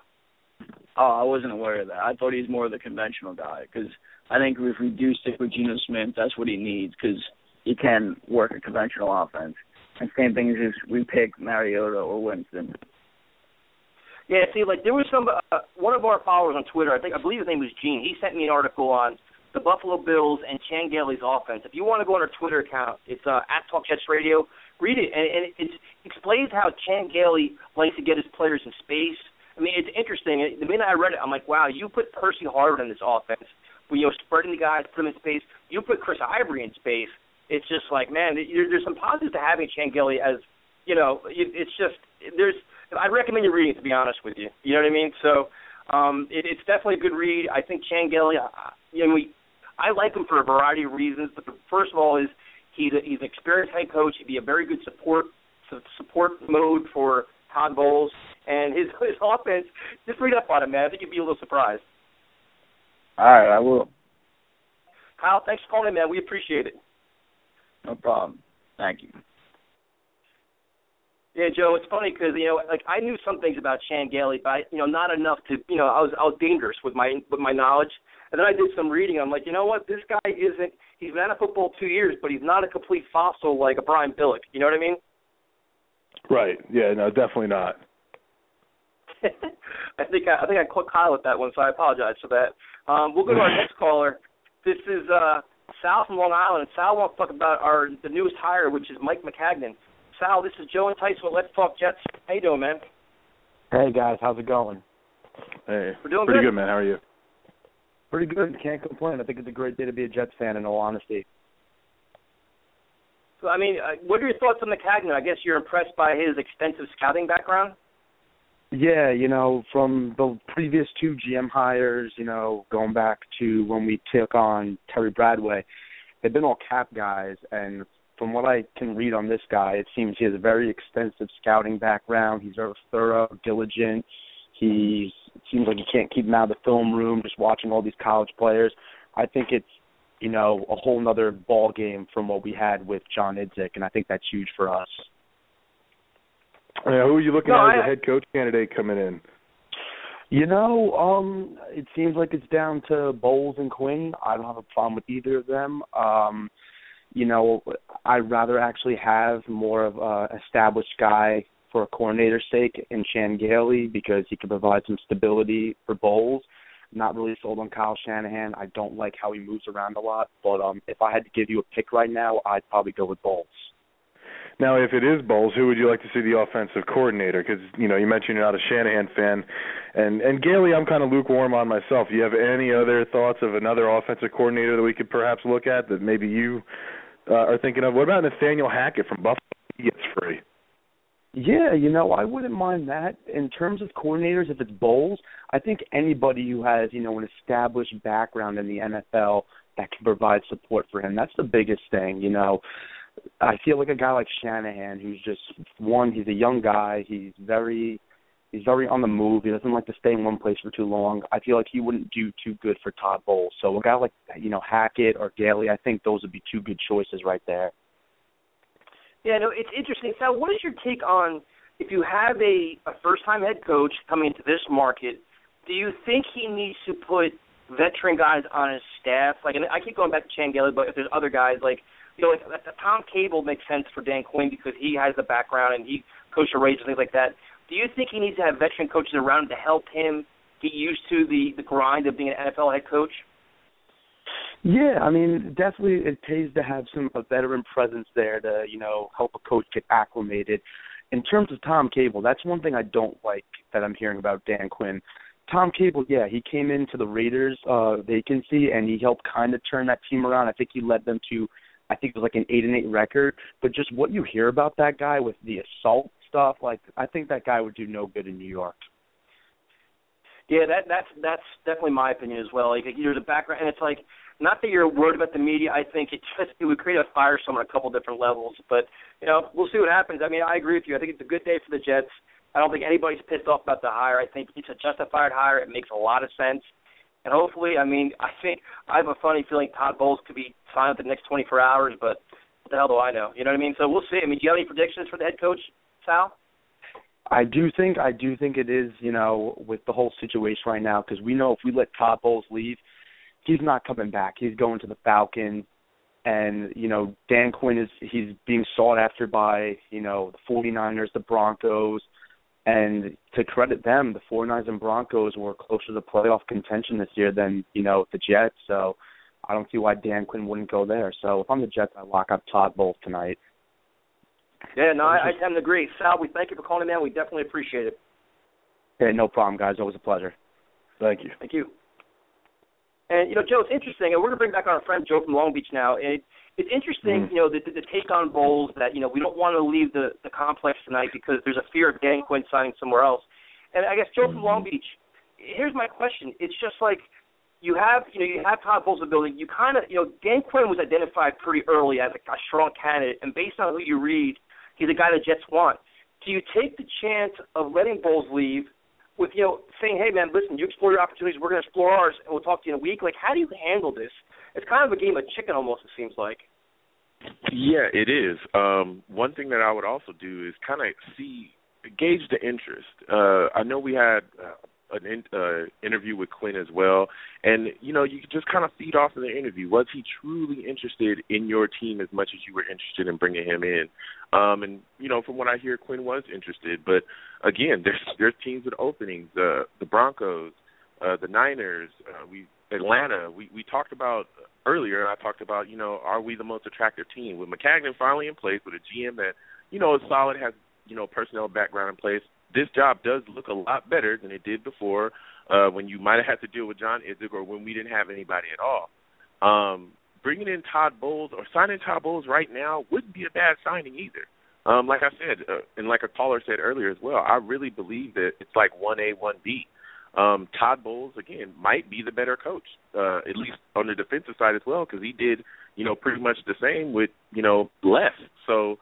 Oh, I wasn't aware of that. I thought he's more of the conventional guy because I think if we do stick with Geno Smith, that's what he needs because he can work a conventional offense. And same thing as if we pick Mariota or Winston. Yeah, see, like there was some uh, one of our followers on Twitter. I think I believe his name was Gene. He sent me an article on the Buffalo Bills and Chan Gailey's offense. If you want to go on our Twitter account, it's uh, at Talk Jets Radio. Read it, and, and it explains how Chan Gailey likes to get his players in space. I mean, it's interesting. The minute I read it, I'm like, wow, you put Percy Harvin in this offense. When you're spreading the guys, put them in space. You put Chris Ivory in space. It's just like, man, there- there's some positives to having Chan Gailey as, you know, it, it's just there's. I'd recommend you reading it to be honest with you. You know what I mean? So, um, it, it's definitely a good read. I think Chan Gailey, uh, you know, we, I like him for a variety of reasons. But the first of all is he's a, he's an experienced head coach. He'd be a very good support su- support mode for Todd Bowles and his his offense. Just read up on him, man. I think you'd be a little surprised. All right, I will. Kyle, thanks for calling in, man. We appreciate it. No problem. Thank you. Yeah, Joe, it's funny because you know, like I knew some things about Chan Gailey, but I, you know, not enough to, you know, I was I was dangerous with my with my knowledge. And then I did some reading. I'm like, you know what? This guy isn't. He's been out of football two years, but he's not a complete fossil like a Brian Billick. You know what I mean? Right. Yeah. No, definitely not. I think I, I think I caught Kyle with that one, so I apologize for that. Um, we'll go to our next caller. This is uh, Sal from Long Island, Sal wants to talk about our the newest hire, which is Mike Maccagnan. Sal, this is Joe and Tyson with Let's Talk Jets. How you doing, man? Hey guys, how's it going? Hey. We're doing Pretty good. good, man. How are you? Pretty good. Can't complain. I think it's a great day to be a Jets fan. In all honesty. So, I mean, uh, what are your thoughts on Maccagnan? I guess you're impressed by his extensive scouting background. Yeah, you know, from the previous two GM hires, you know, going back to when we took on Terry Bradway, they've been all cap guys, and from what I can read on this guy, it seems he has a very extensive scouting background. He's very thorough, diligent. He seems like he can't keep him out of the film room, just watching all these college players. I think it's you know a whole nother ball game from what we had with John Idzik, and I think that's huge for us. Yeah, who are you looking No, at as I- a head coach candidate coming in? You know, um, it seems like it's down to Bowles and Quinn. I don't have a problem with either of them. Um, you know, I'd rather actually have more of a established guy for a coordinator's sake in Chan Gailey because he can provide some stability for Bowles. Not really sold on Kyle Shanahan. I don't like how he moves around a lot. But um if I had to give you a pick right now, I'd probably go with Bowles. Now, if it is Bowles, who would you like to see the offensive coordinator? Because you know you mentioned you're not a Shanahan fan, and and Gailey, I'm kind of lukewarm on myself. Do you have any other thoughts of another offensive coordinator that we could perhaps look at that maybe you uh, are thinking of? What about Nathaniel Hackett from Buffalo? He gets free. Yeah, you know, I wouldn't mind that. In terms of coordinators, if it's Bowles, I think anybody who has, you know, an established background in the NFL that can provide support for him. That's the biggest thing, you know. I feel like a guy like Shanahan who's just one, he's a young guy, he's very he's very on the move, he doesn't like to stay in one place for too long. I feel like he wouldn't do too good for Todd Bowles. So a guy like you know, Hackett or Gailey, I think those would be two good choices right there. Yeah, no, it's interesting. Sal, what is your take on if you have a, a first time head coach coming into this market, do you think he needs to put veteran guys on his staff? Like, and I keep going back to Chan Gailey, but if there's other guys like, you know, like Tom Cable makes sense for Dan Quinn because he has the background and he coached the Raiders and things like that. Do you think he needs to have veteran coaches around him to help him get used to the the grind of being an NFL head coach? Yeah, I mean, definitely it pays to have some a veteran presence there to you know help a coach get acclimated. In terms of Tom Cable, that's one thing I don't like that I'm hearing about Dan Quinn. Tom Cable, yeah, he came into the Raiders uh vacancy and he helped kind of turn that team around. I think he led them to I think it was like an 8 and 8 record, but just what you hear about that guy with the assault stuff, like I think that guy would do no good in New York. Yeah, that that's that's definitely my opinion as well. Like there's a background and it's like not that you're worried about the media. I think it just it would create a firestorm on a couple different levels. But you know, we'll see what happens. I mean, I agree with you. I think it's a good day for the Jets. I don't think anybody's pissed off about the hire. I think it's a justified hire. It makes a lot of sense. And hopefully, I mean, I think I have a funny feeling Todd Bowles could be signed within the next 24 hours, but what the hell do I know? You know what I mean? So we'll see. I mean, do you have any predictions for the head coach, Sal? I do think I do think it is, you know, with the whole situation right now because we know if we let Todd Bowles leave, he's not coming back. He's going to the Falcons, and you know Dan Quinn is he's being sought after by you know the 49ers, the Broncos, and to credit them, the 49ers and Broncos were closer to playoff contention this year than you know the Jets. So I don't see why Dan Quinn wouldn't go there. So if I'm the Jets, I lock up Todd Bowles tonight. Yeah, no, I, I tend to agree. Sal, we thank you for calling in. We definitely appreciate it. Yeah, no problem, guys. Always a pleasure. Thank you. Thank you. And you know, Joe, it's interesting, and we're gonna bring back our friend Joe from Long Beach now. And it, it's interesting, mm. you know, the, the, the take on Bowles that you know we don't want to leave the the complex tonight because there's a fear of Dan Quinn signing somewhere else. And I guess Joe mm-hmm. from Long Beach, here's my question: It's just like you have, you know, you have Todd Bowles building. You kind of, you know, Dan Quinn was identified pretty early as a, a strong candidate, and based on who you read, he's a guy the Jets want. Do you take the chance of letting Bowles leave? With you know saying, hey man, listen, you explore your opportunities, we're going to explore ours, and we'll talk to you in a week. Like, how do you handle this? It's kind of a game of chicken almost. It seems like. Yeah, it is. Um, one thing that I would also do is kind of see gauge the interest. Uh, I know we had uh, an in, uh, interview with Quinn as well, and you know you just kind of feed off of the interview. Was he truly interested in your team as much as you were interested in bringing him in? Um, and you know, from what I hear, Quinn was interested, but again, there's there's teams with openings. The the Broncos, uh, the Niners, uh, we Atlanta. We we talked about earlier. I talked about you know, are we the most attractive team with Maccagnan finally in place with a GM that you know is solid, has you know personnel background in place this job does look a lot better than it did before uh, when you might have had to deal with John Idzik or when we didn't have anybody at all. Um, bringing in Todd Bowles or signing Todd Bowles right now wouldn't be a bad signing either. Um, like I said, uh, and like a caller said earlier as well, I really believe that it's like one A, one B. Um, Todd Bowles again might be the better coach, uh, at least on the defensive side as well, because he did, you know, pretty much the same with, you know, less. So,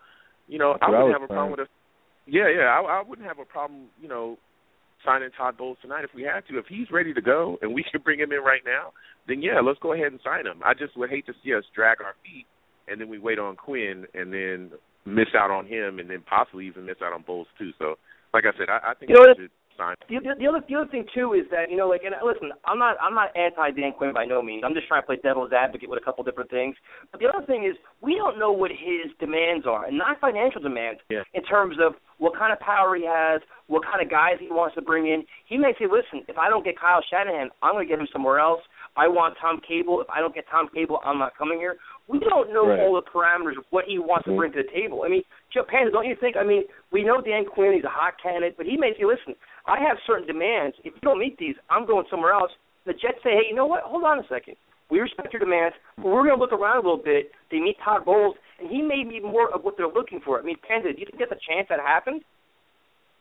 you know, I wouldn't have a problem with a yeah, yeah, I, I wouldn't have a problem, you know, signing Todd Bowles tonight if we had to. If he's ready to go and we can bring him in right now, then yeah, let's go ahead and sign him. I just would hate to see us drag our feet and then we wait on Quinn and then miss out on him and then possibly even miss out on Bowles too. So, like I said, I, I think you know, we should sign. The, the other the other thing too is that you know like and listen I'm not I'm not anti Dan Quinn by no means I'm just trying to play devil's advocate with a couple different things but the other thing is we don't know what his demands are and not financial demands yeah. in terms of what kind of power he has what kind of guys he wants to bring in he may say listen if I don't get Kyle Shanahan I'm going to get him somewhere else I want Tom Cable if I don't get Tom Cable I'm not coming here we don't know right. all the parameters of what he wants mm-hmm. to bring to the table. I mean, Joe Panda, don't you think? I mean, we know Dan Quinn; he's a hot candidate, but he may say, "Listen, I have certain demands. If you don't meet these, I'm going somewhere else." The Jets say, "Hey, you know what? Hold on a second. We respect your demands, but we're going to look around a little bit. They meet Todd Bowles, and he may be more of what they're looking for. I mean, Panda, do you think there's a chance that happens?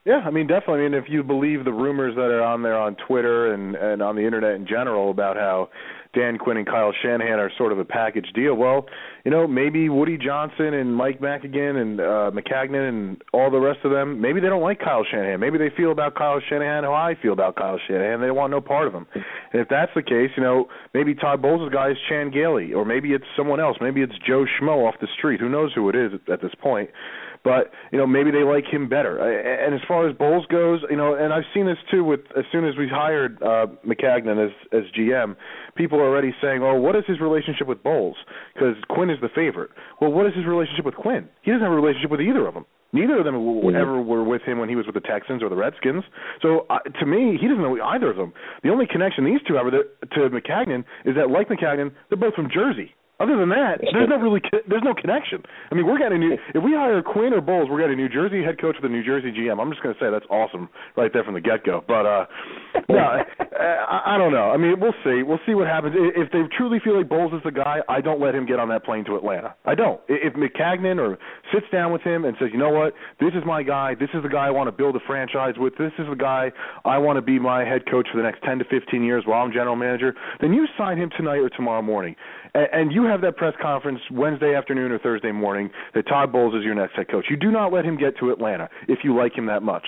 Yeah, I mean, definitely. I mean, if you believe the rumors that are on there on Twitter and and on the internet in general about how Dan Quinn and Kyle Shanahan are sort of a package deal, well, you know, maybe Woody Johnson and Mike Maccagnan and uh, Maccagnan and all the rest of them, maybe they don't like Kyle Shanahan. Maybe they feel about Kyle Shanahan how I feel about Kyle Shanahan. They want no part of him. And if that's the case, you know, maybe Todd Bowles' guy is Chan Gailey, or maybe it's someone else. Maybe it's Joe Schmo off the street. Who knows who it is at this point? But you know maybe they like him better. And as far as Bowles goes, you know, and I've seen this too with as soon as we hired uh, Maccagnan as as GM, people are already saying, "Oh, what is his relationship with Bowles?" Because Quinn is the favorite. Well, what is his relationship with Quinn? He doesn't have a relationship with either of them. Neither of them mm-hmm. ever were with him when he was with the Texans or the Redskins. So uh, to me, he doesn't know either of them. The only connection these two have to Maccagnan is that, like Maccagnan, they're both from Jersey. Other than that, there's no really there's no connection. I mean, we're getting a new if we hire Quinn or Bowles, we're getting a New Jersey head coach with a New Jersey GM. I'm just going to say that's awesome right there from the get go. But uh no, I, I don't know. I mean, we'll see. We'll see what happens. If they truly feel like Bowles is the guy, I don't let him get on that plane to Atlanta. I don't. If Maccagnan or sits down with him and says, you know what, this is my guy. This is the guy I want to build a franchise with. This is the guy I want to be my head coach for the next 10 to 15 years while I'm general manager. Then you sign him tonight or tomorrow morning, and, you have that press conference Wednesday afternoon or Thursday morning that Todd Bowles is your next head coach. You do not let him get to Atlanta if you like him that much.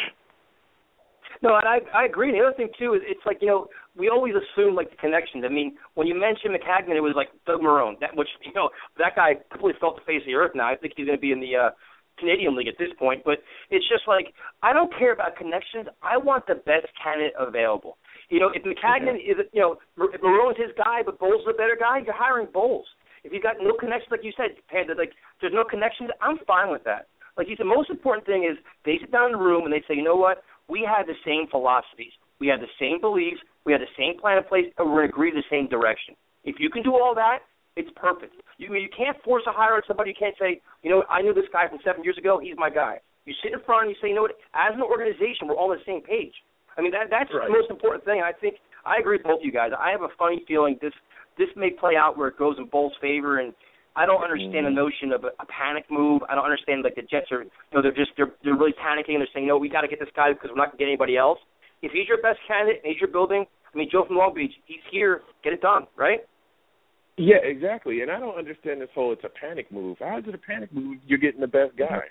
No, and I I agree. And the other thing too is it's like you know we always assume like the connections. I mean, when you mentioned Maccagnan, it was like Doug Marrone, that which you know that guy completely felt the face of the earth. Now I think he's going to be in the uh, Canadian League at this point. But it's just like I don't care about connections. I want the best candidate available. You know, if Maccagnan is you know if Marrone's his guy, but Bowles is a better guy, you're hiring Bowles. If you've got no connections, like you said, Panda, like there's no connections, I'm fine with that. Like you said, most important thing is they sit down in the room and they say, you know what, we have the same philosophies, we have the same beliefs, we have the same plan in place, and we're going to agree the same direction. If you can do all that, it's perfect. You I mean you can't force a hire on somebody. You can't say, you know, I knew this guy from seven years ago. He's my guy. You sit in front and you say, you know what? As an organization, we're all on the same page. I mean, that that's right. the most important thing. I think I agree with both of you guys. I have a funny feeling this this may play out where it goes in Bowles' favor, and I don't understand the mm-hmm. notion of a, a panic move. I don't understand like the Jets are, you know, they're just they're they're really panicking and they're saying, no, we got to get this guy because we're not going to get anybody else. If he's your best candidate and he's your building, I mean, Joe from Long Beach, he's here, get it done, right? Yeah, exactly. And I don't understand this whole it's a panic move. How is it a panic move? You're getting the best guy.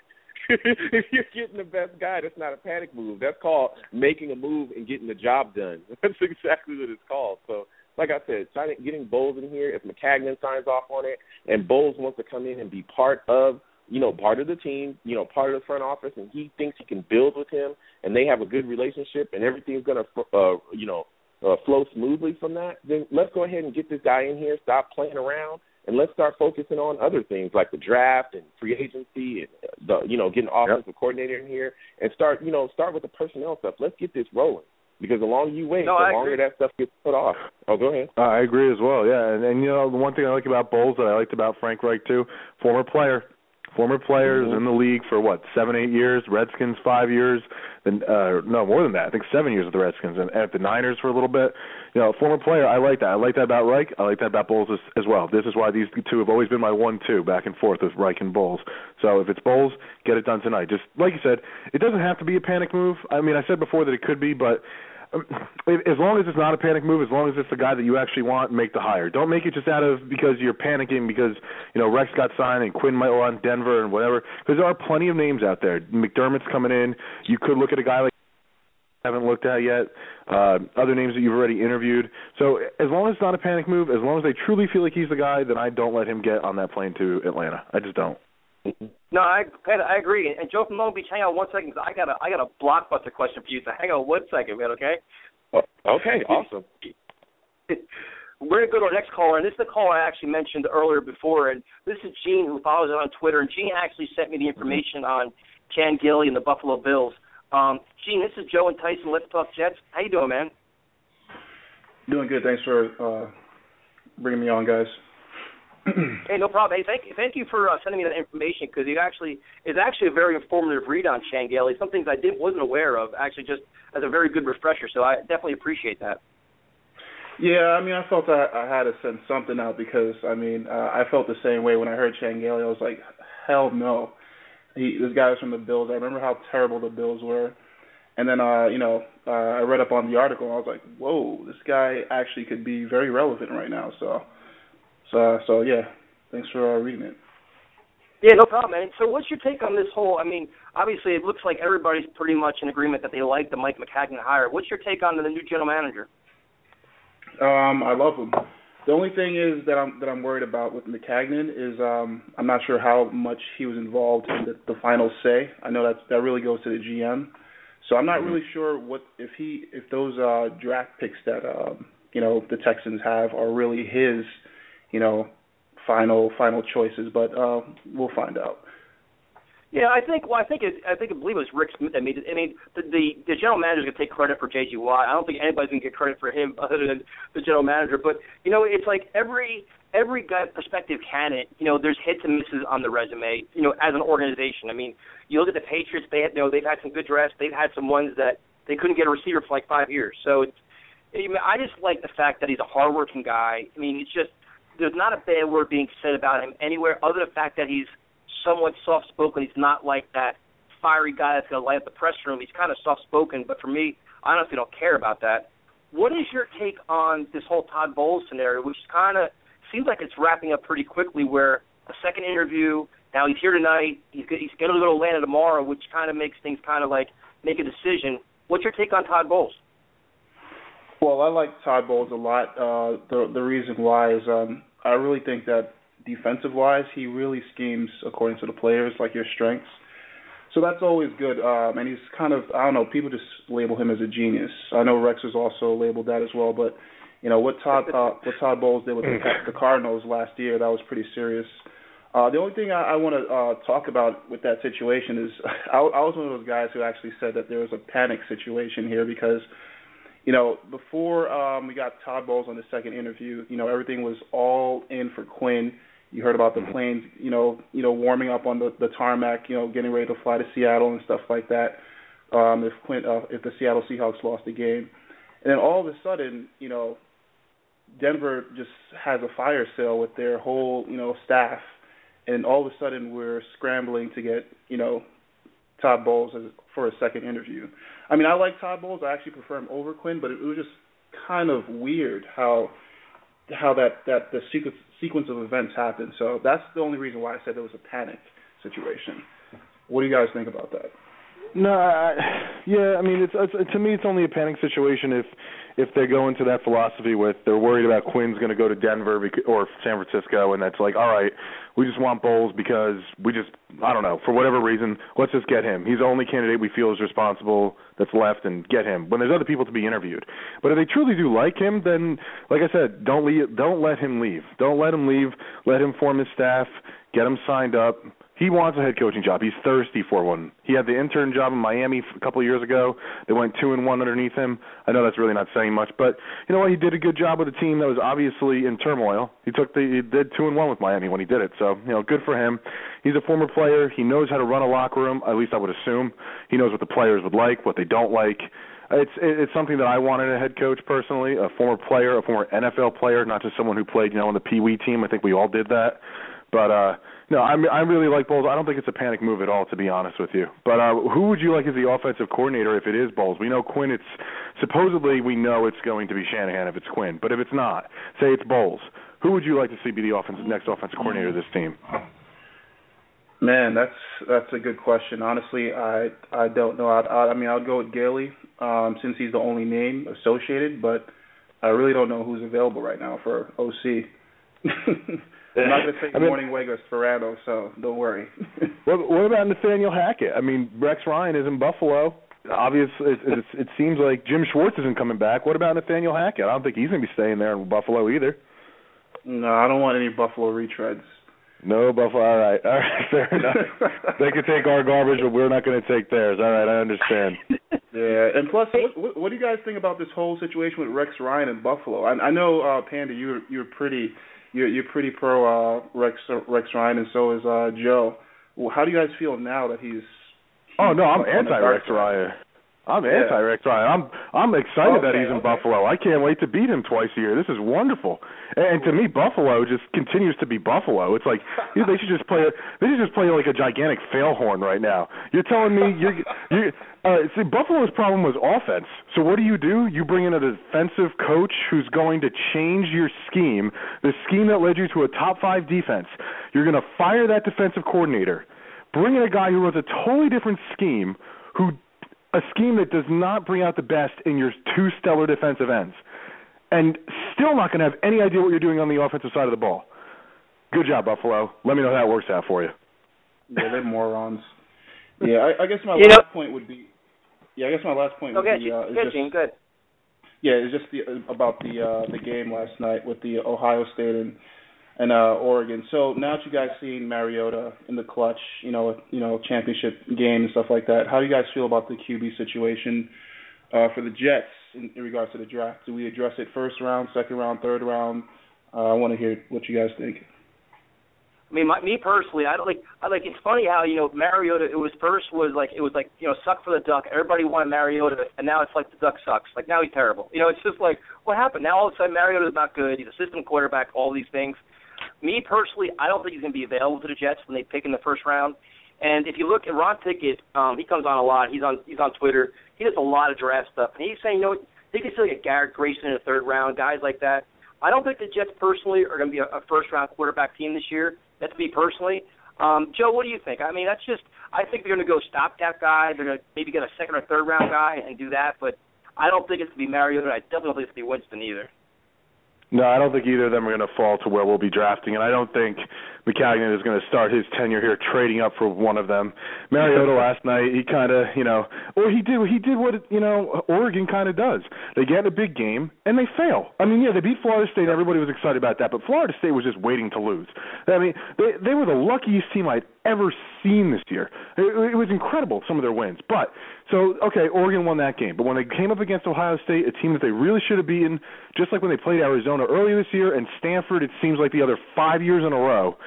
if you're getting the best guy, that's not a panic move. That's called making a move and getting the job done. That's exactly what it's called. So like I said, signing, getting Bowles in here, if Maccagnan signs off on it, and Bowles wants to come in and be part of, you know, part of the team, you know, part of the front office, and he thinks he can build with him, and they have a good relationship, and everything's gonna, uh, you know, uh, flow smoothly from that, then let's go ahead and get this guy in here, stop playing around, and let's start focusing on other things like the draft and free agency and the, you know, getting offensive yep. coordinator in here, and start, you know, start with the personnel stuff. Let's get this rolling because the longer you wait, no, the longer that stuff gets put off. Oh, go ahead. Uh, I agree as well. Yeah, and, and you know the one thing I like about Bowles that I liked about Frank Reich too, former player, former players mm-hmm. in the league for what seven, eight years. Redskins five years. Then uh, no more than that. I think seven years with the Redskins and at the Niners for a little bit. You know, former player. I like that. I like that about Reich. I like that about Bowles as, as well. This is why these two have always been my one-two back and forth with Reich and Bowles. So if it's Bowles, get it done tonight. Just like you said, it doesn't have to be a panic move. I mean, I said before that it could be, but um, as long as it's not a panic move, as long as it's the guy that you actually want, make the hire. Don't make it just out of because you're panicking because you know Rex got signed and Quinn might want Denver and whatever. Because there are plenty of names out there. McDermott's coming in. You could look at a guy like haven't looked at yet. Uh, other names that you've already interviewed. So as long as it's not a panic move, as long as they truly feel like he's the guy, then I don't let him get on that plane to Atlanta. I just don't. No, I I agree. And Joe from Long Beach, hang on one second. because I got a I got a blockbuster question for you. So hang on one second, man. Okay. Oh, okay. Awesome. We're gonna go to our next caller, and this is the caller I actually mentioned earlier before. And this is Gene, who follows it on Twitter. And Gene actually sent me the information on Chan Gailey and the Buffalo Bills. Um, Gene, this is Joe and Tyson. Let's talk Jets. How you doing, man? Doing good. Thanks for uh, bringing me on, guys hey, no problem. Hey, thank you, thank you for uh, sending me that information because it actually is actually a very informative read on Chan Gailey. Some things I did wasn't aware of actually just as a very good refresher. So I definitely appreciate that. Yeah, I mean, I felt I, I had to send something out because I mean, uh, I felt the same way when I heard Chan Gailey. I was like, hell no. He, this guy was from the Bills. I remember how terrible the Bills were, And then, uh, you know, uh, I read up on the article and I was like, whoa, this guy actually could be very relevant right now. So, so, so yeah. Thanks for uh, reading it. Yeah, no problem, man. So, what's your take on this whole? I mean, obviously, it looks like everybody's pretty much in agreement that they like the Mike Maccagnan hire. What's your take on the new general manager? Um, I love him. The only thing is that I'm that I'm worried about with Maccagnan is um, I'm not sure how much he was involved in the, the final say. I know that that really goes to the GM, so I'm not really sure what if he if those uh, draft picks that um, you know the Texans have are really his, you know, final final choices. But uh, we'll find out. Yeah, I think. Well, I think it. I think I believe it was Rick Smith that made it. I mean, the the, the general manager's gonna take credit for JG. I don't think anybody's gonna get credit for him other than the general manager. But you know, it's like every every guy prospective candidate. You know, there's hits and misses on the resume. You know, as an organization. I mean, you look at the Patriots. They had, you know, they've had some good drafts. They've had some ones that they couldn't get a receiver for like five years. So it's. I, mean, I just like the fact that he's a hardworking guy. I mean, it's just there's not a bad word being said about him anywhere other than the fact that he's somewhat soft spoken. He's not like that fiery guy that's gonna light up the press room. He's kind of soft spoken, but for me, I honestly don't care about that. What is your take on this whole Todd Bowles scenario, which kind of seems like it's wrapping up pretty quickly? Where a second interview, now he's here tonight, he's he's going to go to Atlanta tomorrow, which kind of makes things kind of like make a decision. What's your take on Todd Bowles? Well, I like Todd Bowles a lot. Uh, the the reason why is um, I really think that defensive wise, he really schemes according to the players, like your strengths. So that's always good. Um, and he's kind of I don't know, people just label him as a genius. I know Rex has also labeled that as well, but you know what Todd uh, what Todd Bowles did with the, the Cardinals last year, that was pretty serious. Uh, the only thing I, I want to uh, talk about with that situation is I, I was one of those guys who actually said that there was a panic situation here because, you know, before um, we got Todd Bowles on the second interview, you know, everything was all in for Quinn. You heard about the planes, you know, you know, warming up on the, the tarmac, you know, getting ready to fly to Seattle and stuff like that. Um, if Quinn, uh, if the Seattle Seahawks lost the game, and then all of a sudden, you know, Denver just has a fire sale with their whole, you know, staff, and all of a sudden we're scrambling to get, you know, Todd Bowles as, for a second interview. I mean, I like Todd Bowles. I actually prefer him over Quinn, but it, was just kind of weird how how that that the sequence sequence of events happened. So that's the only reason why I said there was a panic situation. What do you guys think about that? No, I, yeah, I mean, it's, it's to me, it's only a panic situation if if they go into that philosophy with they're worried about Quinn's going to go to Denver or San Francisco, and that's like, all right, we just want Bowles because we just, I don't know, for whatever reason, let's just get him. He's the only candidate we feel is responsible that's left, and get him. When there's other people to be interviewed, but if they truly do like him, then, like I said, don't leave, don't let him leave. Don't let him leave. Let him form his staff. Get him signed up he wants a head coaching job. He's thirsty for one. He had the intern job in Miami a couple of years ago. They went two and one underneath him. I know that's really not saying much, but you know what? He did a good job with a team that was obviously in turmoil. He took the he did two and one with Miami when he did it. So you know, good for him. He's a former player. He knows how to run a locker room. At least I would assume. He knows what the players would like, what they don't like. It's it's something that I wanted a head coach personally, a former player, a former NFL player, not just someone who played you know on the Pee Wee team. I think we all did that, but. uh no, I I really like Bowles. I don't think it's a panic move at all, to be honest with you. But uh, who would you like as the offensive coordinator if it is Bowles? We know Quinn. It's supposedly we know it's going to be Shanahan if it's Quinn. But if it's not, say it's Bowles. Who would you like to see be the offensive next offensive coordinator of this team? Man, that's that's a good question. Honestly, I I don't know. I'd, I, I mean, I'll go with Gailey um, since he's the only name associated, but I really don't know who's available right now for OC. I'm not going to take I mean, Morning Wegers Ferrano, so don't worry. what, what about Nathaniel Hackett? I mean, Rex Ryan is in Buffalo. Obviously, it, it, it seems like Jim Schwartz isn't coming back. What about Nathaniel Hackett? I don't think he's going to be staying there in Buffalo either. No, I don't want any Buffalo retreads. No Buffalo. All right, all right, fair enough. they can take our garbage, but we're not going to take theirs. All right, I understand. yeah, and plus, what, what, do you guys think about this whole situation with Rex Ryan in Buffalo? I, I know, uh, Panda, you you're pretty you're you're pretty pro uh, Rex Rex Ryan, and so is uh, Joe. Well, how do you guys feel now that he's? he's oh no, I'm anti Rex Ryan. I'm Yeah. anti Rex Ryan. I'm I'm excited that he's in okay. Buffalo. I can't wait to beat him twice a year. This is wonderful. And, and to me, Buffalo just continues to be Buffalo. It's like you know, they should just play. They should just play like a gigantic fail horn right now. You're telling me you're you. Uh, see, Buffalo's problem was offense. So what do you do? You bring in a defensive coach who's going to change your scheme, the scheme that led you to a top five defense. You're going to fire that defensive coordinator. Bring in a guy who runs a totally different scheme, who a scheme that does not bring out the best in your two stellar defensive ends, and still not going to have any idea what you're doing on the offensive side of the ball. Good job, Buffalo. Let me know how that works out for you. Yeah, they're morons. Yeah, I, I guess my You last know- point would be. Yeah, I guess my last point would Okay, be. Uh, is good, just, Gene. Good. Yeah, it's just the about the uh the game last night with the Ohio State and and uh Oregon. So now that you guys seen Mariota in the clutch, you know, you know, championship game and stuff like that, how do you guys feel about the QB situation uh for the Jets in, in regards to the draft? Do we address it first round, second round, third round? Uh, I want to hear what you guys think. I mean, my, me personally, I don't like. I like. It's funny how you know Mariota. It was first was like it was like you know suck for the duck. Everybody wanted Mariota, and now it's like the duck sucks. Like now he's terrible. You know, it's just like what happened. Now all of a sudden Mariota's not good. He's a system quarterback. All these things. Me personally, I don't think he's going to be available to the Jets when they pick in the first round. And if you look at Ron Pickett, um, he comes on a lot. He's on he's on Twitter. He does a lot of draft stuff, and he's saying, you know, they could like a Garrett Grayson in the third round, guys like that. I don't think the Jets personally are going to be a, a first round quarterback team this year. That's me personally. Um, Joe, what do you think? I mean, that's just. I think they're going to go stopgap guy. They're going to maybe get a second or third round guy and do that. But I don't think it's going to be Mariota. I definitely don't think it's going to be Winston either. No, I don't think either of them are going to fall to where we'll be drafting, and I don't think Maccagnan is going to start his tenure here trading up for one of them. Mariota last night, he kind of, you know, or he did he did what you know Oregon kind of does. They get in a big game and they fail. I mean, yeah, they beat Florida State. Everybody was excited about that, but Florida State was just waiting to lose. I mean, they they were the luckiest team I'd ever seen this year. It, it was incredible some of their wins, but so okay, Oregon won that game, but when they came up against Ohio State, a team that they really should have beaten, just like when they played Arizona earlier this year, and Stanford, it seems like the other five years in a row.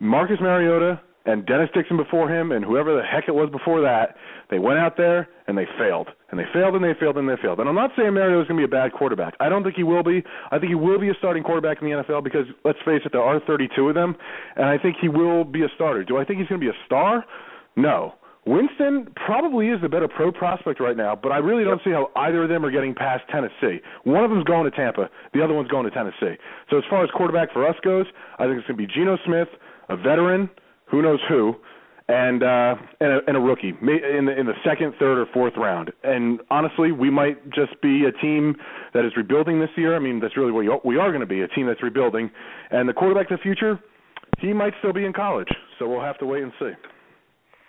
Marcus Mariota and Dennis Dixon before him, and whoever the heck it was before that, they went out there and they failed, and they failed and they failed and they failed. And I'm not saying Mariota is going to be a bad quarterback. I don't think he will be. I think he will be a starting quarterback in the NFL because let's face it, there are 32 of them, and I think he will be a starter. Do I think he's going to be a star? No. Winston probably is the better pro prospect right now, but I really don't see how either of them are getting past Tennessee. One of them's going to Tampa, the other one's going to Tennessee. So as far as quarterback for us goes, I think it's going to be Geno Smith, a veteran, who knows who, and uh, and, a, and a rookie in the in the second, third, or fourth round. And honestly, we might just be a team that is rebuilding this year. I mean, that's really what we are going to be a team that's rebuilding. And the quarterback of the future, he might still be in college. So we'll have to wait and see.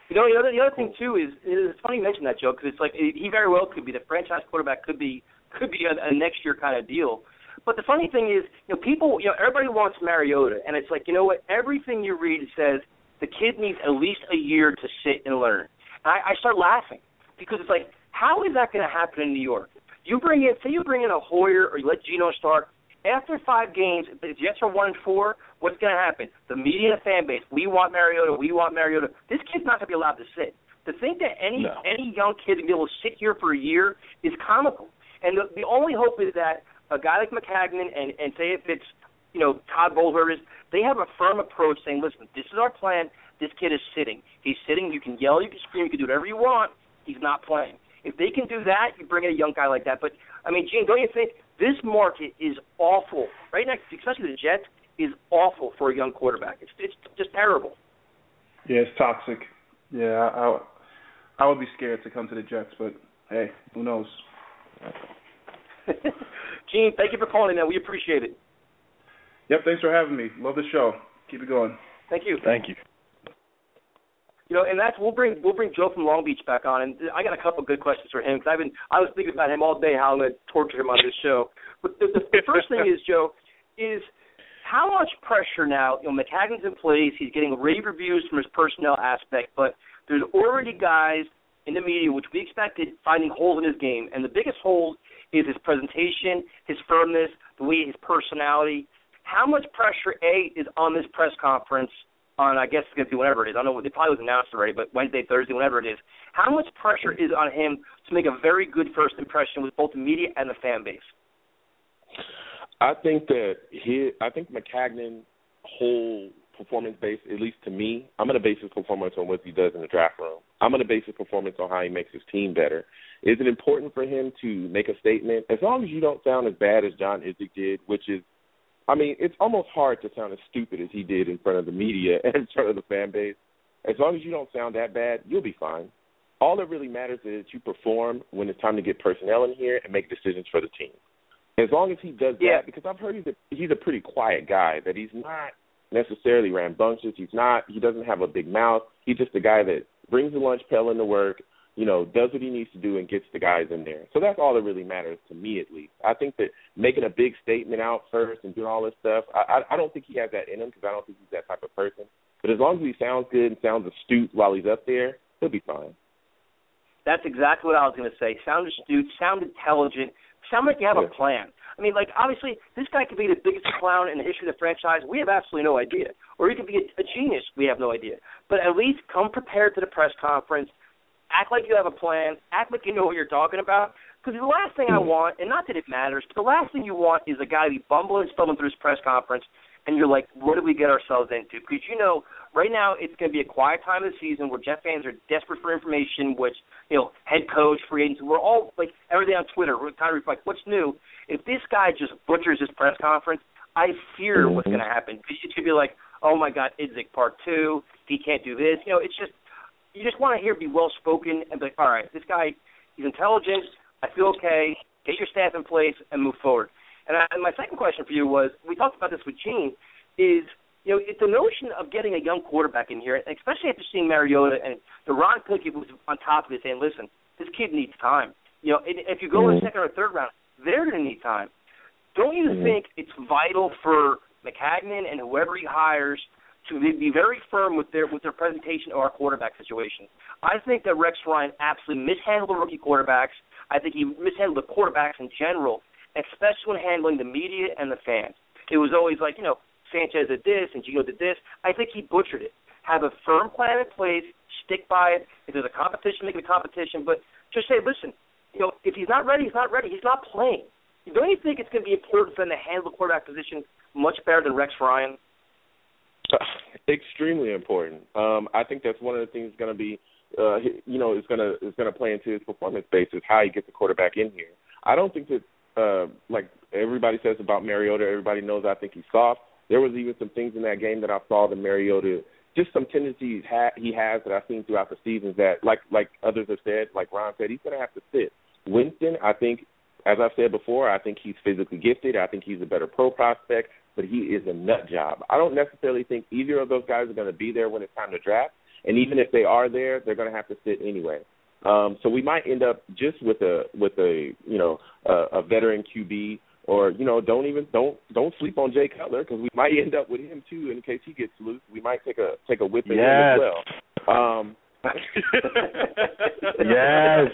You know, the other the other thing too is it's funny you mention that, Joe, because it's like he very well could be the franchise quarterback, could be could be a, a next year kind of deal. But the funny thing is, you know, people, you know, everybody wants Mariota, and it's like, you know what? Everything you read says the kid needs at least a year to sit and learn. And I, I start laughing because it's like, how is that going to happen in New York? You bring in, say, you bring in a Hoyer or you let Geno start. After five games, if the Jets are one and four, what's going to happen? The media and fan base, we want Mariota, we want Mariota. This kid's not going to be allowed to sit. To think that any No. any young kid can be able to sit here for a year is comical. And the, the only hope is that a guy like Maccagnan and and say if it's you know Todd Bowles is they have a firm approach saying, listen, this is our plan. This kid is sitting. He's sitting. You can yell, you can scream, you can do whatever you want. He's not playing. If they can do that, you bring in a young guy like that. But I mean, Gene, don't you think this market is awful right now, especially the Jets, is awful for a young quarterback. It's it's just terrible. Yeah, it's toxic. Yeah, I, I I would be scared to come to the Jets, but hey, who knows? Gene, thank you for calling in. Man. We appreciate it. Yep, thanks for having me. Love the show. Keep it going. Thank you. Thank you. You know, and that's we'll bring we'll bring Joe from Long Beach back on, and I got a couple good questions for him because I've been I was thinking about him all day how I'm going to torture him on this show. But the, the, the first thing is Joe is how much pressure now? You know, Maccagnan's in place. He's getting rave reviews from his personnel aspect, but there's already guys in the media, which we expected, finding holes in his game, and the biggest hole is his presentation, his firmness, the way his personality. How much pressure A is on this press conference on I guess it's going to be whatever it is. I don't know. It probably was announced already, but Wednesday, Thursday, whatever it is. How much pressure is on him to make a very good first impression with both the media and the fan base? I think that his, I think Maccagnan whole performance based, at least to me, I'm going to base his performance on what he does in the draft room. I'm going to base his performance on how he makes his team better. Is it important for him to make a statement? As long as you don't sound as bad as John Idzik did, which is, I mean, it's almost hard to sound as stupid as he did in front of the media and in front of the fan base. As long as you don't sound that bad, you'll be fine. All that really matters is you perform when it's time to get personnel in here and make decisions for the team. As long as he does yeah. that, because I've heard he's a he's a pretty quiet guy. That he's not necessarily rambunctious. He's not. He doesn't have a big mouth. He's just a guy that brings the lunch pail into work. You know, does what he needs to do and gets the guys in there. So that's all that really matters to me, at least. I think that making a big statement out first and doing all this stuff, I I, I don't think he has that in him because I don't think he's that type of person. But as long as he sounds good and sounds astute while he's up there, he'll be fine. That's exactly what I was going to say. Sound astute, sound intelligent, sound like you have yeah. a plan. I mean, like obviously, this guy could be the biggest clown in the history of the franchise. We have absolutely no idea, or he could be a, a genius. We have no idea. But at least come prepared to the press conference. Act like you have a plan. Act like you know what you're talking about. Because the last thing I hmm. want, and not that it matters, but the last thing you want is a guy to be bumbling and stumbling through his press conference, and you're like, what did we get ourselves into? Because you know, right now it's going to be a quiet time of the season where Jet fans are desperate for information, which you know, head coach, free agents, we're all like everything on Twitter. We're kind of like, what's new? If this guy just butchers his press conference, I fear mm-hmm. what's going to happen. Because It could be like, oh my God, Idzik part two. He can't do this. You know, it's just you just want to hear be well spoken and be like, all right, this guy, he's intelligent. I feel okay. Get your staff in place and move forward. And, I, and my second question for you was, we talked about this with Gene, is you know, it's the notion of getting a young quarterback in here, especially after seeing Mariota and the Ron Pickett was on top of it saying, listen, this kid needs time. You know, if you go mm-hmm. in the second or third round, they're going to need time. Don't you mm-hmm. think it's vital for Maccagnan and whoever he hires to be very firm with their with their presentation of our quarterback situation? I think that Rex Ryan absolutely mishandled the rookie quarterbacks. I think he mishandled the quarterbacks in general, especially when handling the media and the fans. It was always like, you know, Sanchez did this and Geno did this. I think he butchered it. Have a firm plan in place, stick by it. If there's a competition, make it a competition. But just say, listen, you know, if he's not ready, he's not ready. He's not playing. Don't you think it's going to be important for him to handle the quarterback position much better than Rex Ryan? Extremely important. Um, I think that's one of the things going to be, uh, you know, is going to is going to play into his performance basis how he gets the quarterback in here. I don't think that, uh, like everybody says about Mariota, everybody knows I think he's soft. There was even some things in that game that I saw that Mariota, just some tendencies ha- he has that I've seen throughout the seasons that, like like others have said, like Ron said, he's to have to sit. Winston, I think, as I've said before, I think he's physically gifted. I think he's a better pro prospect, but he is a nut job. I don't necessarily think either of those guys are going to be there when it's time to draft. And even if they are there, they're going to have to sit anyway. Um, so we might end up just with a with a you know a, a veteran QB or you know don't even don't don't sleep on Jay Cutler because we might end up with him too in case he gets loose. We might take a take a whip at yes. him as well. Um, yes,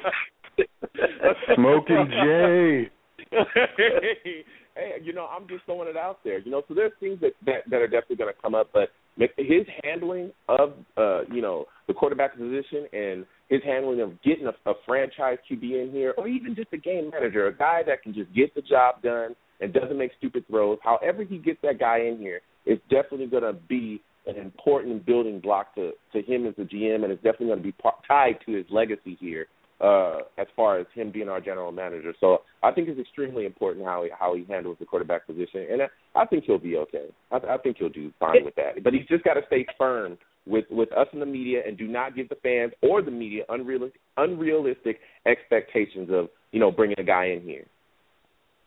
smoking Jay. hey, you know, I'm just throwing it out there. You know, so there's things that that, that are definitely going to come up, but his handling of uh, you know the quarterback position and his handling of getting a, a franchise QB in here, or even just a game manager, a guy that can just get the job done and doesn't make stupid throws. However, he gets that guy in here, it's definitely going to be an important building block to to him as a GM, and it's definitely going to be part, tied to his legacy here uh, as far as him being our general manager. So I think it's extremely important how he how he handles the quarterback position, and I, I think he'll be okay. I, I think he'll do fine with that. But he's just got to stay firm with with us in the media and do not give the fans or the media unrealistic unrealistic expectations of you know bringing a guy in here.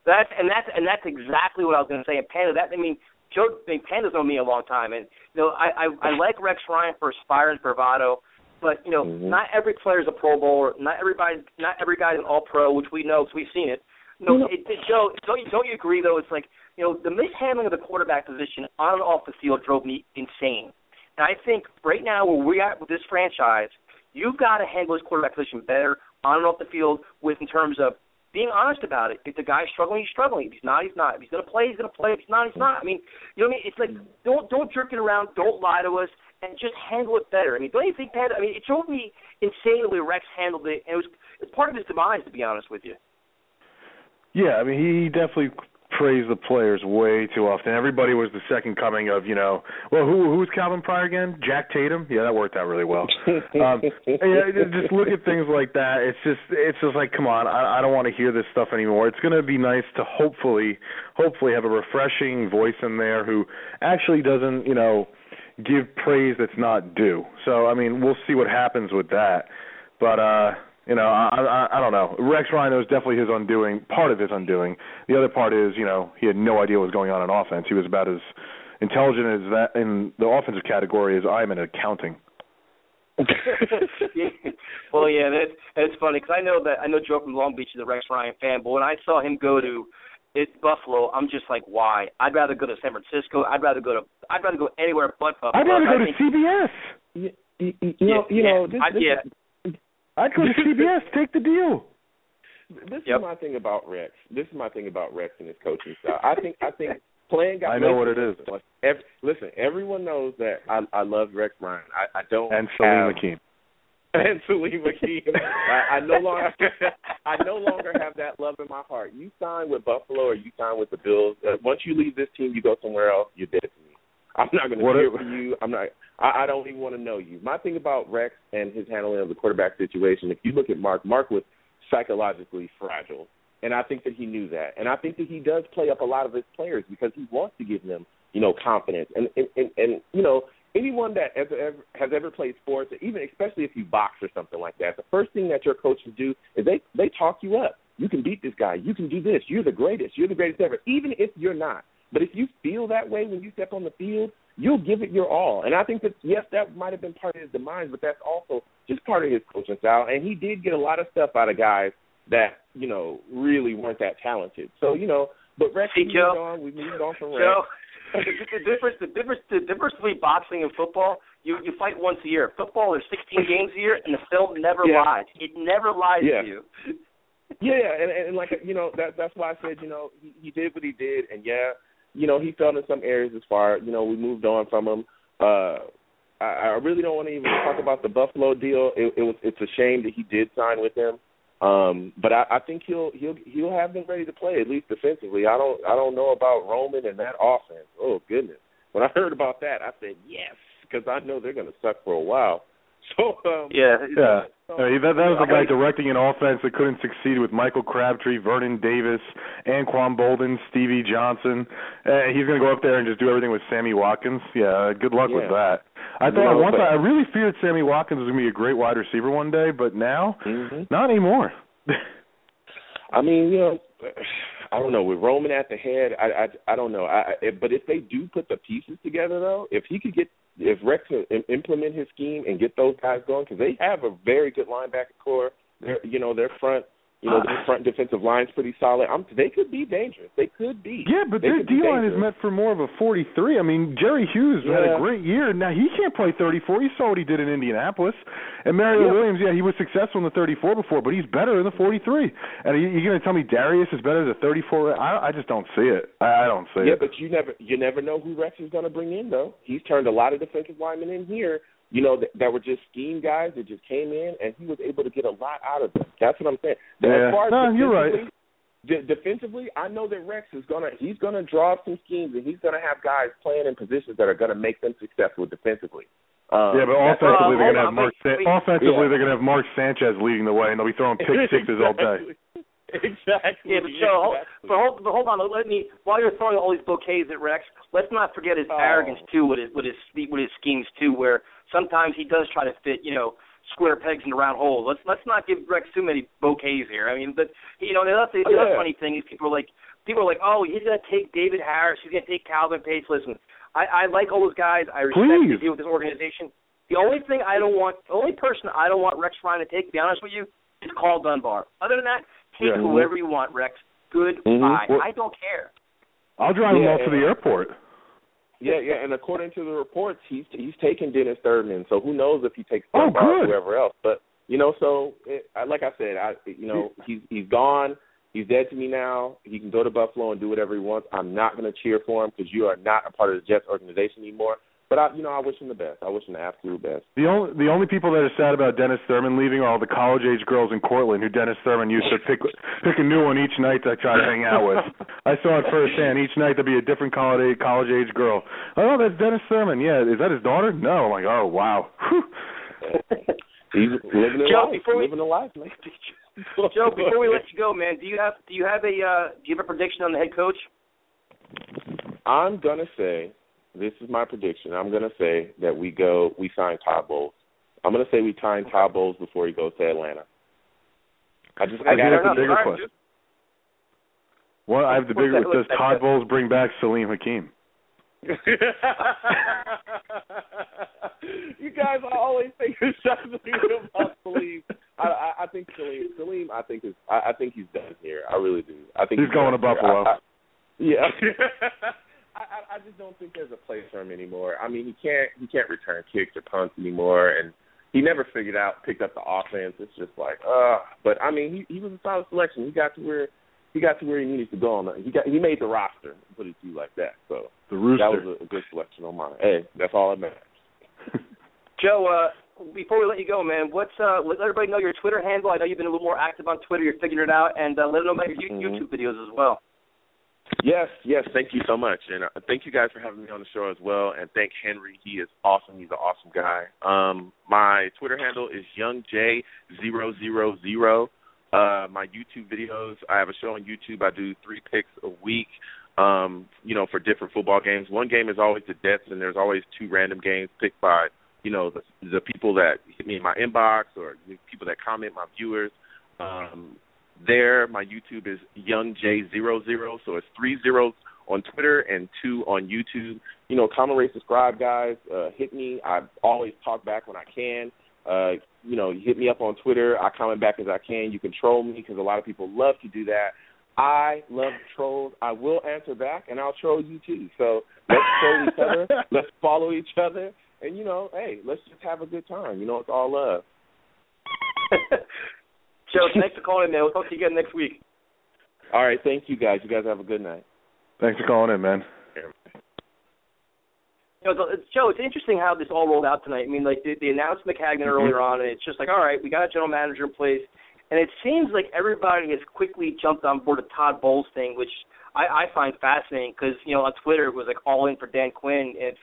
That's and that's and that's exactly what I was going to say. And Panda, that I mean, Joe, I mean, Panda's known me a long time, and you know, I I, I like Rex Ryan for aspiring bravado but you know, mm-hmm. not every player is a Pro Bowler. Not everybody, not every guy's an All Pro, which we know because we've seen it. No, mm-hmm. it, it, Joe, don't you don't you agree though? It's like you know the mishandling of the quarterback position on and off the field drove me insane. And I think right now where we are with this franchise, you've got to handle this quarterback position better on and off the field with in terms of being honest about it. If the guy's struggling, he's struggling. If he's not, he's not. If he's gonna play, he's gonna play. If he's not, he's not. I mean, you know what I mean? It's like don't don't jerk it around. Don't lie to us and just handle it better. I mean, don't you think that? I mean, it drove me insane the way Rex handled it, and it was it's part of his demise, to be honest with you. Yeah, I mean, he definitely praised the players way too often. Everybody was the second coming of, you know, well, who who's Calvin Pryor again? Jack Tatum. Yeah, that worked out really well. um, yeah, just look at things like that. It's just it's just like, come on, I, I don't want to hear this stuff anymore. It's going to be nice to hopefully hopefully have a refreshing voice in there who actually doesn't, you know, give praise that's not due. So, I mean, we'll see what happens with that. But uh you know, I, I I don't know. Rex Rhino is definitely his undoing, part of his undoing. The other part is, you know, he had no idea what was going on in offense. He was about as intelligent as that in the offensive category as I am in accounting. well, yeah, that that's funny because I know that I know Joe from Long Beach is a Rex Ryan fan, but when I saw him go to it's Buffalo, I'm just like, why? I'd rather go to San Francisco. I'd rather go to. I'd rather go anywhere but Buffalo. I'd rather go I to think, CBS. You, you, you know, you yeah, know, this, I, this, yeah. I'd go to CBS. Take the deal. This Yep. is my thing about Rex. This is my thing about Rex and his coaching style. I think I think playing guys. I know what it is. Every, listen, everyone knows that I I love Rex Ryan. I I don't And Saalim have, Hakim. and Saalim Hakim. I, I no longer I no longer have that love in my heart. You sign with Buffalo or you sign with the Bills. Uh, once you leave this team, you go somewhere else. You're dead to me. I'm not going to What cheer for you. I'm not. I, I don't even want to know you. My thing about Rex and his handling of the quarterback situation. If you look at Mark, Mark was psychologically fragile, and I think that he knew that. And I think that he does play up a lot of his players because he wants to give them, you know, confidence. And and and, and you know, anyone that has ever has ever played sports, even especially if you box or something like that, the first thing that your coaches do is they they talk you up. You can beat this guy. You can do this. You're the greatest. You're the greatest ever. Even if you're not, but if you feel that way when you step on the field, you'll give it your all. And I think that yes, that might have been part of his demise, but that's also just part of his coaching style. And he did get a lot of stuff out of guys that you know really weren't that talented. So you know, but Rex, Joe? moved on. We moved on from Rex. So the difference, the difference, the difference between boxing and football, you you fight once a year. Football, there's 16 games a year, and the film never Yeah. lies. It never lies Yeah. to you. Yeah, and, and like you know that that's why I said you know he, he did what he did, and yeah, you know he fell in some areas as far you know we moved on from him. Uh, I, I really don't want to even talk about the Buffalo deal. It, it was it's a shame that he did sign with them, um, but I, I think he'll he'll he'll have them ready to play at least defensively. I don't I don't know about Roman and that offense. Oh goodness, when I heard about that, I said yes because I know they're going to suck for a while. So um, Yeah. Yeah. Mean, that, that was a guy directing an offense that couldn't succeed with Michael Crabtree, Vernon Davis, Anquan Boldin, Stevie Johnson. Uh, he's going to go up there and just do everything with Sammy Watkins. Yeah, good luck with that. I thought No, once but- I really feared Sammy Watkins was going to be a great wide receiver one day, but now Mhm. not anymore. I mean, you know, I don't know. With Roman at the head, I I, I don't know. I, I but if they do put the pieces together, though, if he could get if Rex implement his scheme and get those guys going, because they have a very good linebacker core. Their you know their front you know uh, their front defensive line's pretty solid. I'm, they could be dangerous. They could be. Yeah, but They their D line is meant for more of a 43. I mean, Jerry Hughes had a great year. Now he can't play 34. You saw what he did in Indianapolis. And Mario Yeah. Williams, yeah, he was successful in the 34 before, but he's better in the 43. And are you, you going to tell me Dareus is better than a 34? I, I just don't see it. I, I don't see Yeah, it. Yeah, but you never you never know who Rex is going to bring in though. He's turned a lot of defensive linemen in here, you know, that, that were just scheme guys that just came in, and he was able to get a lot out of them. That's what I'm saying. Yeah. As far as No, you're right. defensively- de- defensively, I know that Rex is gonna he's gonna draw up some schemes, and he's gonna have guys playing in positions that are gonna make them successful defensively. Um, yeah, but offensively uh, they're to have Mark. Sa- offensively Yeah. they're going to have Mark Sanchez leading the way, and they'll be throwing pick sixes all day. Exactly. Yeah, but hold, exactly. but hold, but hold on. Let me while you're throwing all these bouquets at Rex, let's not forget his Oh. arrogance too, with his with his with his schemes too, where sometimes he does try to fit, you know, square pegs into round holes. Let's let's not give Rex too many bouquets here. I mean, but you know, the thing, the oh, other Yeah. funny thing is people are like people are like, oh, he's gonna take David Harris, he's gonna take Calvin Pace. Listen, I, I like all those guys. I respect Please. they do with this organization. The only thing I don't want, the only person I don't want Rex Ryan to take, to be honest with you, is Karl Dunbar. Other than that, take Yeah. whoever you want, Rex. Goodbye. Mhm. Well- I don't care. I'll drive him Yeah, off to the airport. Yeah, yeah, and according to the reports, he's he's taking Dennis Thurman. So who knows if he takes Oh, Dunbar or whoever else? But you know, so it, I, like I said, I you know he's he's gone. He's dead to me now. He can go to Buffalo and do whatever he wants. I'm not going to cheer for him because you are not a part of the Jets organization anymore. But I, you know, I wish him the best. I wish him the absolute best. The only the only people that are sad about Dennis Thurman leaving are all the college age girls in Cortland who Dennis Thurman used to pick pick a new one each night to try to hang out with. I saw it firsthand. Each night there'd be a different college age college age girl. Oh, that's Dennis Thurman. Yeah, is that his daughter? No. I'm like, oh wow. He's living a Joe, life. before we- living a life, man. Joe, before we let you go, man, do you have do you have a uh, do you have a prediction on the head coach? I'm gonna say this is my prediction. I'm gonna say that we go we sign Todd Bowles. I'm gonna say we sign Todd Bowles before he goes to Atlanta. I just I I think got that's a bigger All right, question. Well, I have the bigger. that- Does what's that- Todd Bowles bring back Saalim Hakim? you guys are always taking shots at me about Saalim. I, I, I think Saalim. Saalim. I think is. I, I think he's done here. I really do. I think He's going to. Buffalo. I, I, yeah. I, I just don't think there's a place for him anymore. I mean, he can't he can't return kicks or punts anymore, and he never figured out picked up the offense. It's just like, uh. But I mean, he he was a solid selection. He got to where he got to where he needed to go on. The, he got he made the roster. Put it to you like that. So The rooster. that was a, a good selection on mine. Hey, that's all that matters. Joe, uh, before we let you go, man, what's uh, let everybody know your Twitter handle. I know you've been a little more active on Twitter. You're figuring it out, and uh, let them know about your Mhm. YouTube videos as well. Yes, yes, thank you so much, and uh, thank you guys for having me on the show as well. And thank Henry, he is awesome. He's an awesome guy. Um, my Twitter handle is youngj000. Uh, my YouTube videos, I have a show on YouTube. I do three picks a week. Um, you know, for different football games. One game is always the Jets, and there's always two random games picked by you know the the people that hit me in my inbox or people that comment, my viewers. Um, there, my YouTube is YoungJ00, so it's three zeros on Twitter and two on YouTube. You know, comment, rate, subscribe, guys. Uh, hit me. I always talk back when I can. Uh, you know, you hit me up on Twitter. I comment back as I can. You can troll me because a lot of people love to do that. I love trolls. I will answer back, and I'll troll you too. So let's troll each other. Let's follow each other, and you know, hey, let's just have a good time. You know, it's all love. Joe, thanks for calling in, man. We'll talk to you again next week. All right, thank you guys. You guys have a good night. Thanks for calling in, man. You know, the- Joe, it's interesting how this all rolled out tonight. I mean, like they, they announced Maccagnan Mm-hmm. earlier on, and it's just like, all right, we got a general manager in place, and it seems like everybody has quickly jumped on board the Todd Bowles thing, which I, I find fascinating because you know on Twitter it was like all in for Dan Quinn. It's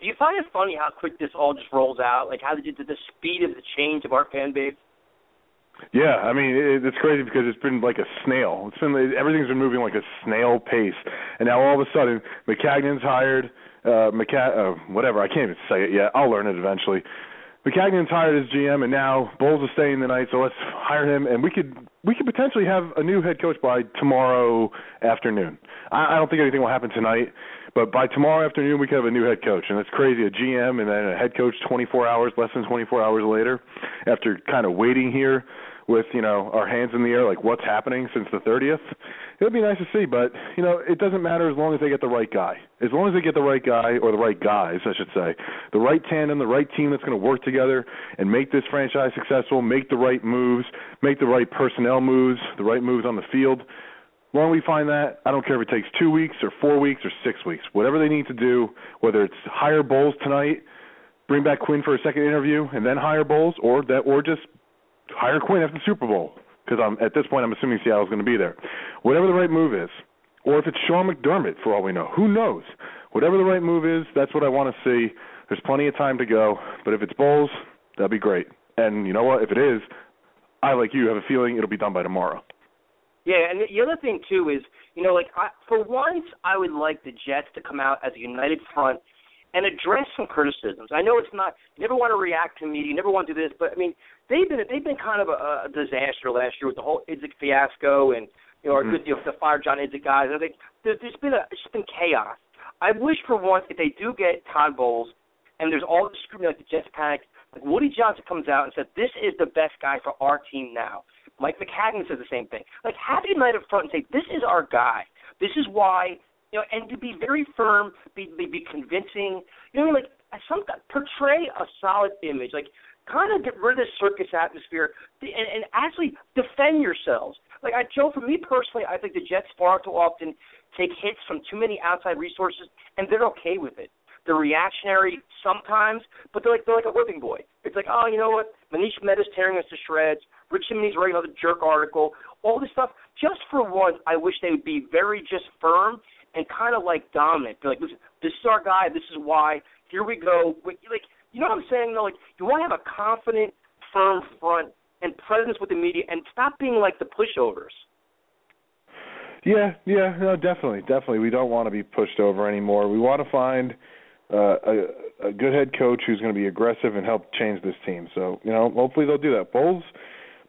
do you find it funny how quick this all just rolls out? Like how did you, the speed of the change of our fan base? Yeah, I mean it, it's crazy because it's been like a snail. It's been everything's been moving like a snail pace, and now all of a sudden Maccagnan's hired. Uh, McCa- uh, whatever I can't even say it yet. I'll learn it eventually. Maccagnan's hired as GM, and now Bowles is staying the night, so let's hire him, and we could we could potentially have a new head coach by tomorrow afternoon. I, I don't think anything will happen tonight, but by tomorrow afternoon we could have a new head coach, and it's crazy. A GM and then a head coach 24 hours, less than 24 hours later, after kind of waiting here with you know our hands in the air, like what's happening since the 30th. It would be nice to see, but you know it doesn't matter as long as they get the right guy. As long as they get the right guy or the right guys, I should say, the right tandem, the right team that's going to work together and make this franchise successful, make the right moves, make the right personnel moves, the right moves on the field. Long we find that, I don't care if it takes two weeks or four weeks or six weeks, whatever they need to do, whether it's hire Bowles tonight, bring back Quinn for a second interview, and then hire Bowles, or that, or just hire Quinn after the Super Bowl because I'm at this point I'm assuming Seattle's going to be there. Whatever the right move is, or if it's Sean McDermott for all we know, who knows? Whatever the right move is, that's what I want to see. There's plenty of time to go, but if it's Bowles, that'd be great. And you know what? If it is, I like you have a feeling it'll be done by tomorrow. Yeah, and the other thing too is, you know, like I, for once, I would like the Jets to come out as a united front and address some criticisms. I know it's not. You never want to react to media. You never want to do this, but I mean, they've been they've been kind of a, a disaster last year with the whole Idzik fiasco and you know, our Mm-hmm. good deal the fire John Idzik guys. I think there, there's been a it's been chaos. I wish for once if they do get Todd Bowles and there's all the scrutiny like the Jets panic, like Woody Johnson comes out and says this is the best guy for our team now. Mike Maccagnan says the same thing. Like have a united front and say this is our guy. This is why you know, and to be very firm, be be, be convincing. You know, like some portray a solid image, like kind of get rid of this circus atmosphere and, and actually defend yourselves. Like I, Joe, for me personally, I think the Jets far too often take hits from too many outside resources, and they're okay with it. they're reactionary sometimes, but they're like they're like a whipping boy. It's like, oh, you know what? Manish Mehta's tearing us to shreds. Rich Cimini's writing another jerk article. All this stuff. Just for once, I wish they would be very just firm and kind of like dominant. Be like, listen, this is our guy. This is why. Here we go. Like, you know what I'm saying? Though, like, you want to have a confident, firm front and presence with the media, and stop being like the pushovers. Yeah, yeah, no, definitely, definitely. We don't want to be pushed over anymore. We want to find uh, a, a good head coach who's going to be aggressive and help change this team. So, you know, hopefully they'll do that. Bowles,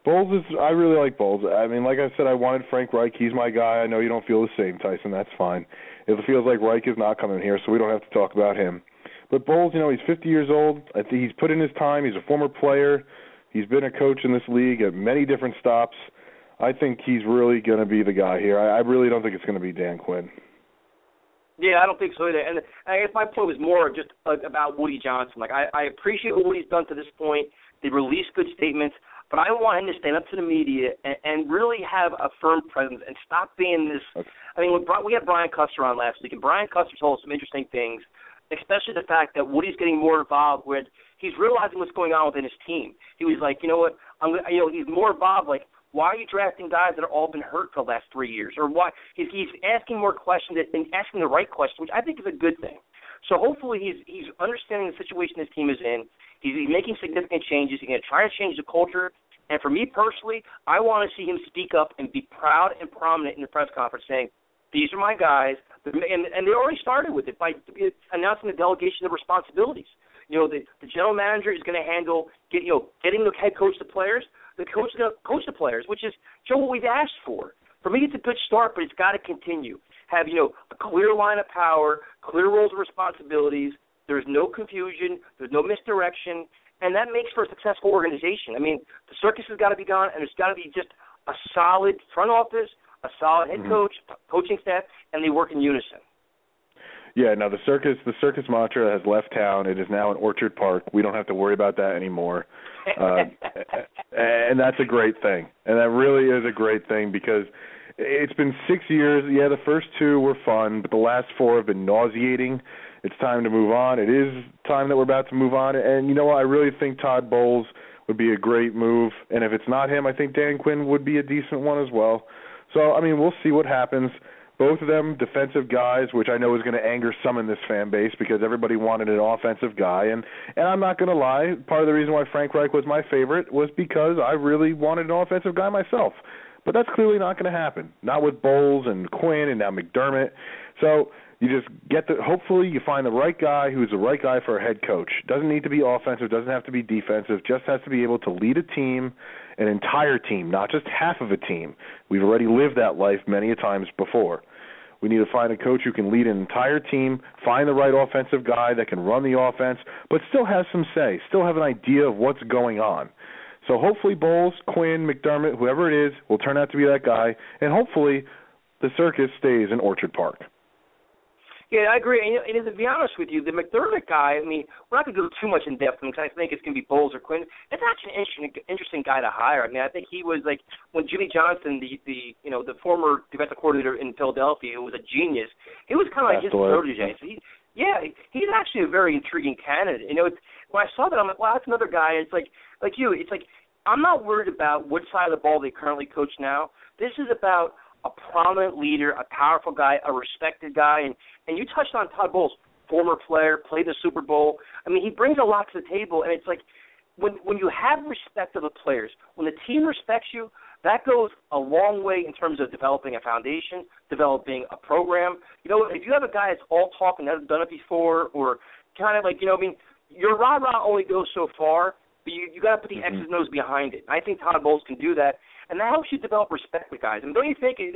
Bowles is. I really like Bowles. I mean, like I said, I wanted Frank Reich. He's my guy. I know you don't feel the same, Tyson. That's fine. It feels like Reich is not coming here, so we don't have to talk about him. But Bowles, you know, he's 50 years old. I think he's put in his time. He's a former player. He's been a coach in this league at many different stops. I think he's really going to be the guy here. I, I really don't think it's going to be Dan Quinn. Yeah, I don't think so either. And I guess my point was more just uh, about Woody Johnson. Like I, I appreciate what Woody's done to this point. They released good statements, but I want him to stand up to the media and, and really have a firm presence and stop being this. Okay. I mean, when, we had Brian Custer on last week, and Brian Custer told us some interesting things, especially the fact that Woody's getting more involved with. He's realizing what's going on within his team. He was like, you know what, I'm, you know, he's more involved. Like, why are you drafting guys that have all been hurt for the last three years? Or why he's he's asking more questions and asking the right questions, which I think is a good thing. So hopefully he's he's understanding the situation his team is in. He's, he's making significant changes. He's going to try to change the culture. And for me personally, I want to see him speak up and be proud and prominent in the press conference, saying, "These are my guys." And and they already started with it by announcing the delegation of responsibilities. You know, the the general manager is going to handle get you know getting the head coach the players the coach the coach the players, which is Joe what we've asked for. For me, it's a good start, but it's got to continue. Have you know a clear line of power, clear roles and responsibilities. There's no confusion. There's no misdirection, and that makes for a successful organization. I mean, the circus has got to be gone, and there's got to be just a solid front office, a solid head mm-hmm. coach, coaching staff, and they work in unison. Yeah, now the circus the circus mantra has left town. It is now in Orchard Park. We don't have to worry about that anymore. Uh, and that's a great thing. And that really is a great thing because it's been 6 years. Yeah, the first two were fun, but the last four have been nauseating. It's time to move on. It is time that we're about to move on. And you know what? I really think Todd Bowles would be a great move. And if it's not him, I think Dan Quinn would be a decent one as well. So, I mean, we'll see what happens both of them defensive guys, which I know is going to anger some in this fan base because everybody wanted an offensive guy. And and I'm not going to lie, part of the reason why Frank Reich was my favorite was because I really wanted an offensive guy myself. But that's clearly not going to happen. Not with Bowles and Quinn and now McDermott. So you just get the. Hopefully, you find the right guy who's the right guy for a head coach. Doesn't need to be offensive. Doesn't have to be defensive. Just has to be able to lead a team, an entire team, not just half of a team. We've already lived that life many a times before. We need to find a coach who can lead an entire team, find the right offensive guy that can run the offense, but still has some say, still have an idea of what's going on. So hopefully Bowles, Quinn, McDermott, whoever it is, will turn out to be that guy, and hopefully the circus stays in Orchard Park. Yeah, I agree. And, and to be honest with you, the McDermott guy, I mean, we're not going to go too much in depth because I think it's going to be Bowles or Quinn. It's actually an interesting, interesting guy to hire. I mean, I think he was like when Jimmy Johnson, the the you know the former defensive coordinator in Philadelphia, who was a genius. He was kind of like his protege. So he, yeah, he's actually a very intriguing candidate. You know, it's, when I saw that, I'm like, wow, that's another guy. It's like like you. It's like I'm not worried about what side of the ball they currently coach now. This is about a prominent leader, a powerful guy, a respected guy, and and you touched on Todd Bowles, former player, played the Super Bowl. I mean, he brings a lot to the table, and it's like when when you have respect of the players, when the team respects you, that goes a long way in terms of developing a foundation, developing a program. You know, if you have a guy that's all talk and hasn't done it before, or kind of like you know, I mean, your rah rah only goes so far, but you you got to put the mm-hmm. X's and O's behind it. I think Todd Bowles can do that, and that helps you develop respect with guys. And don't you think, you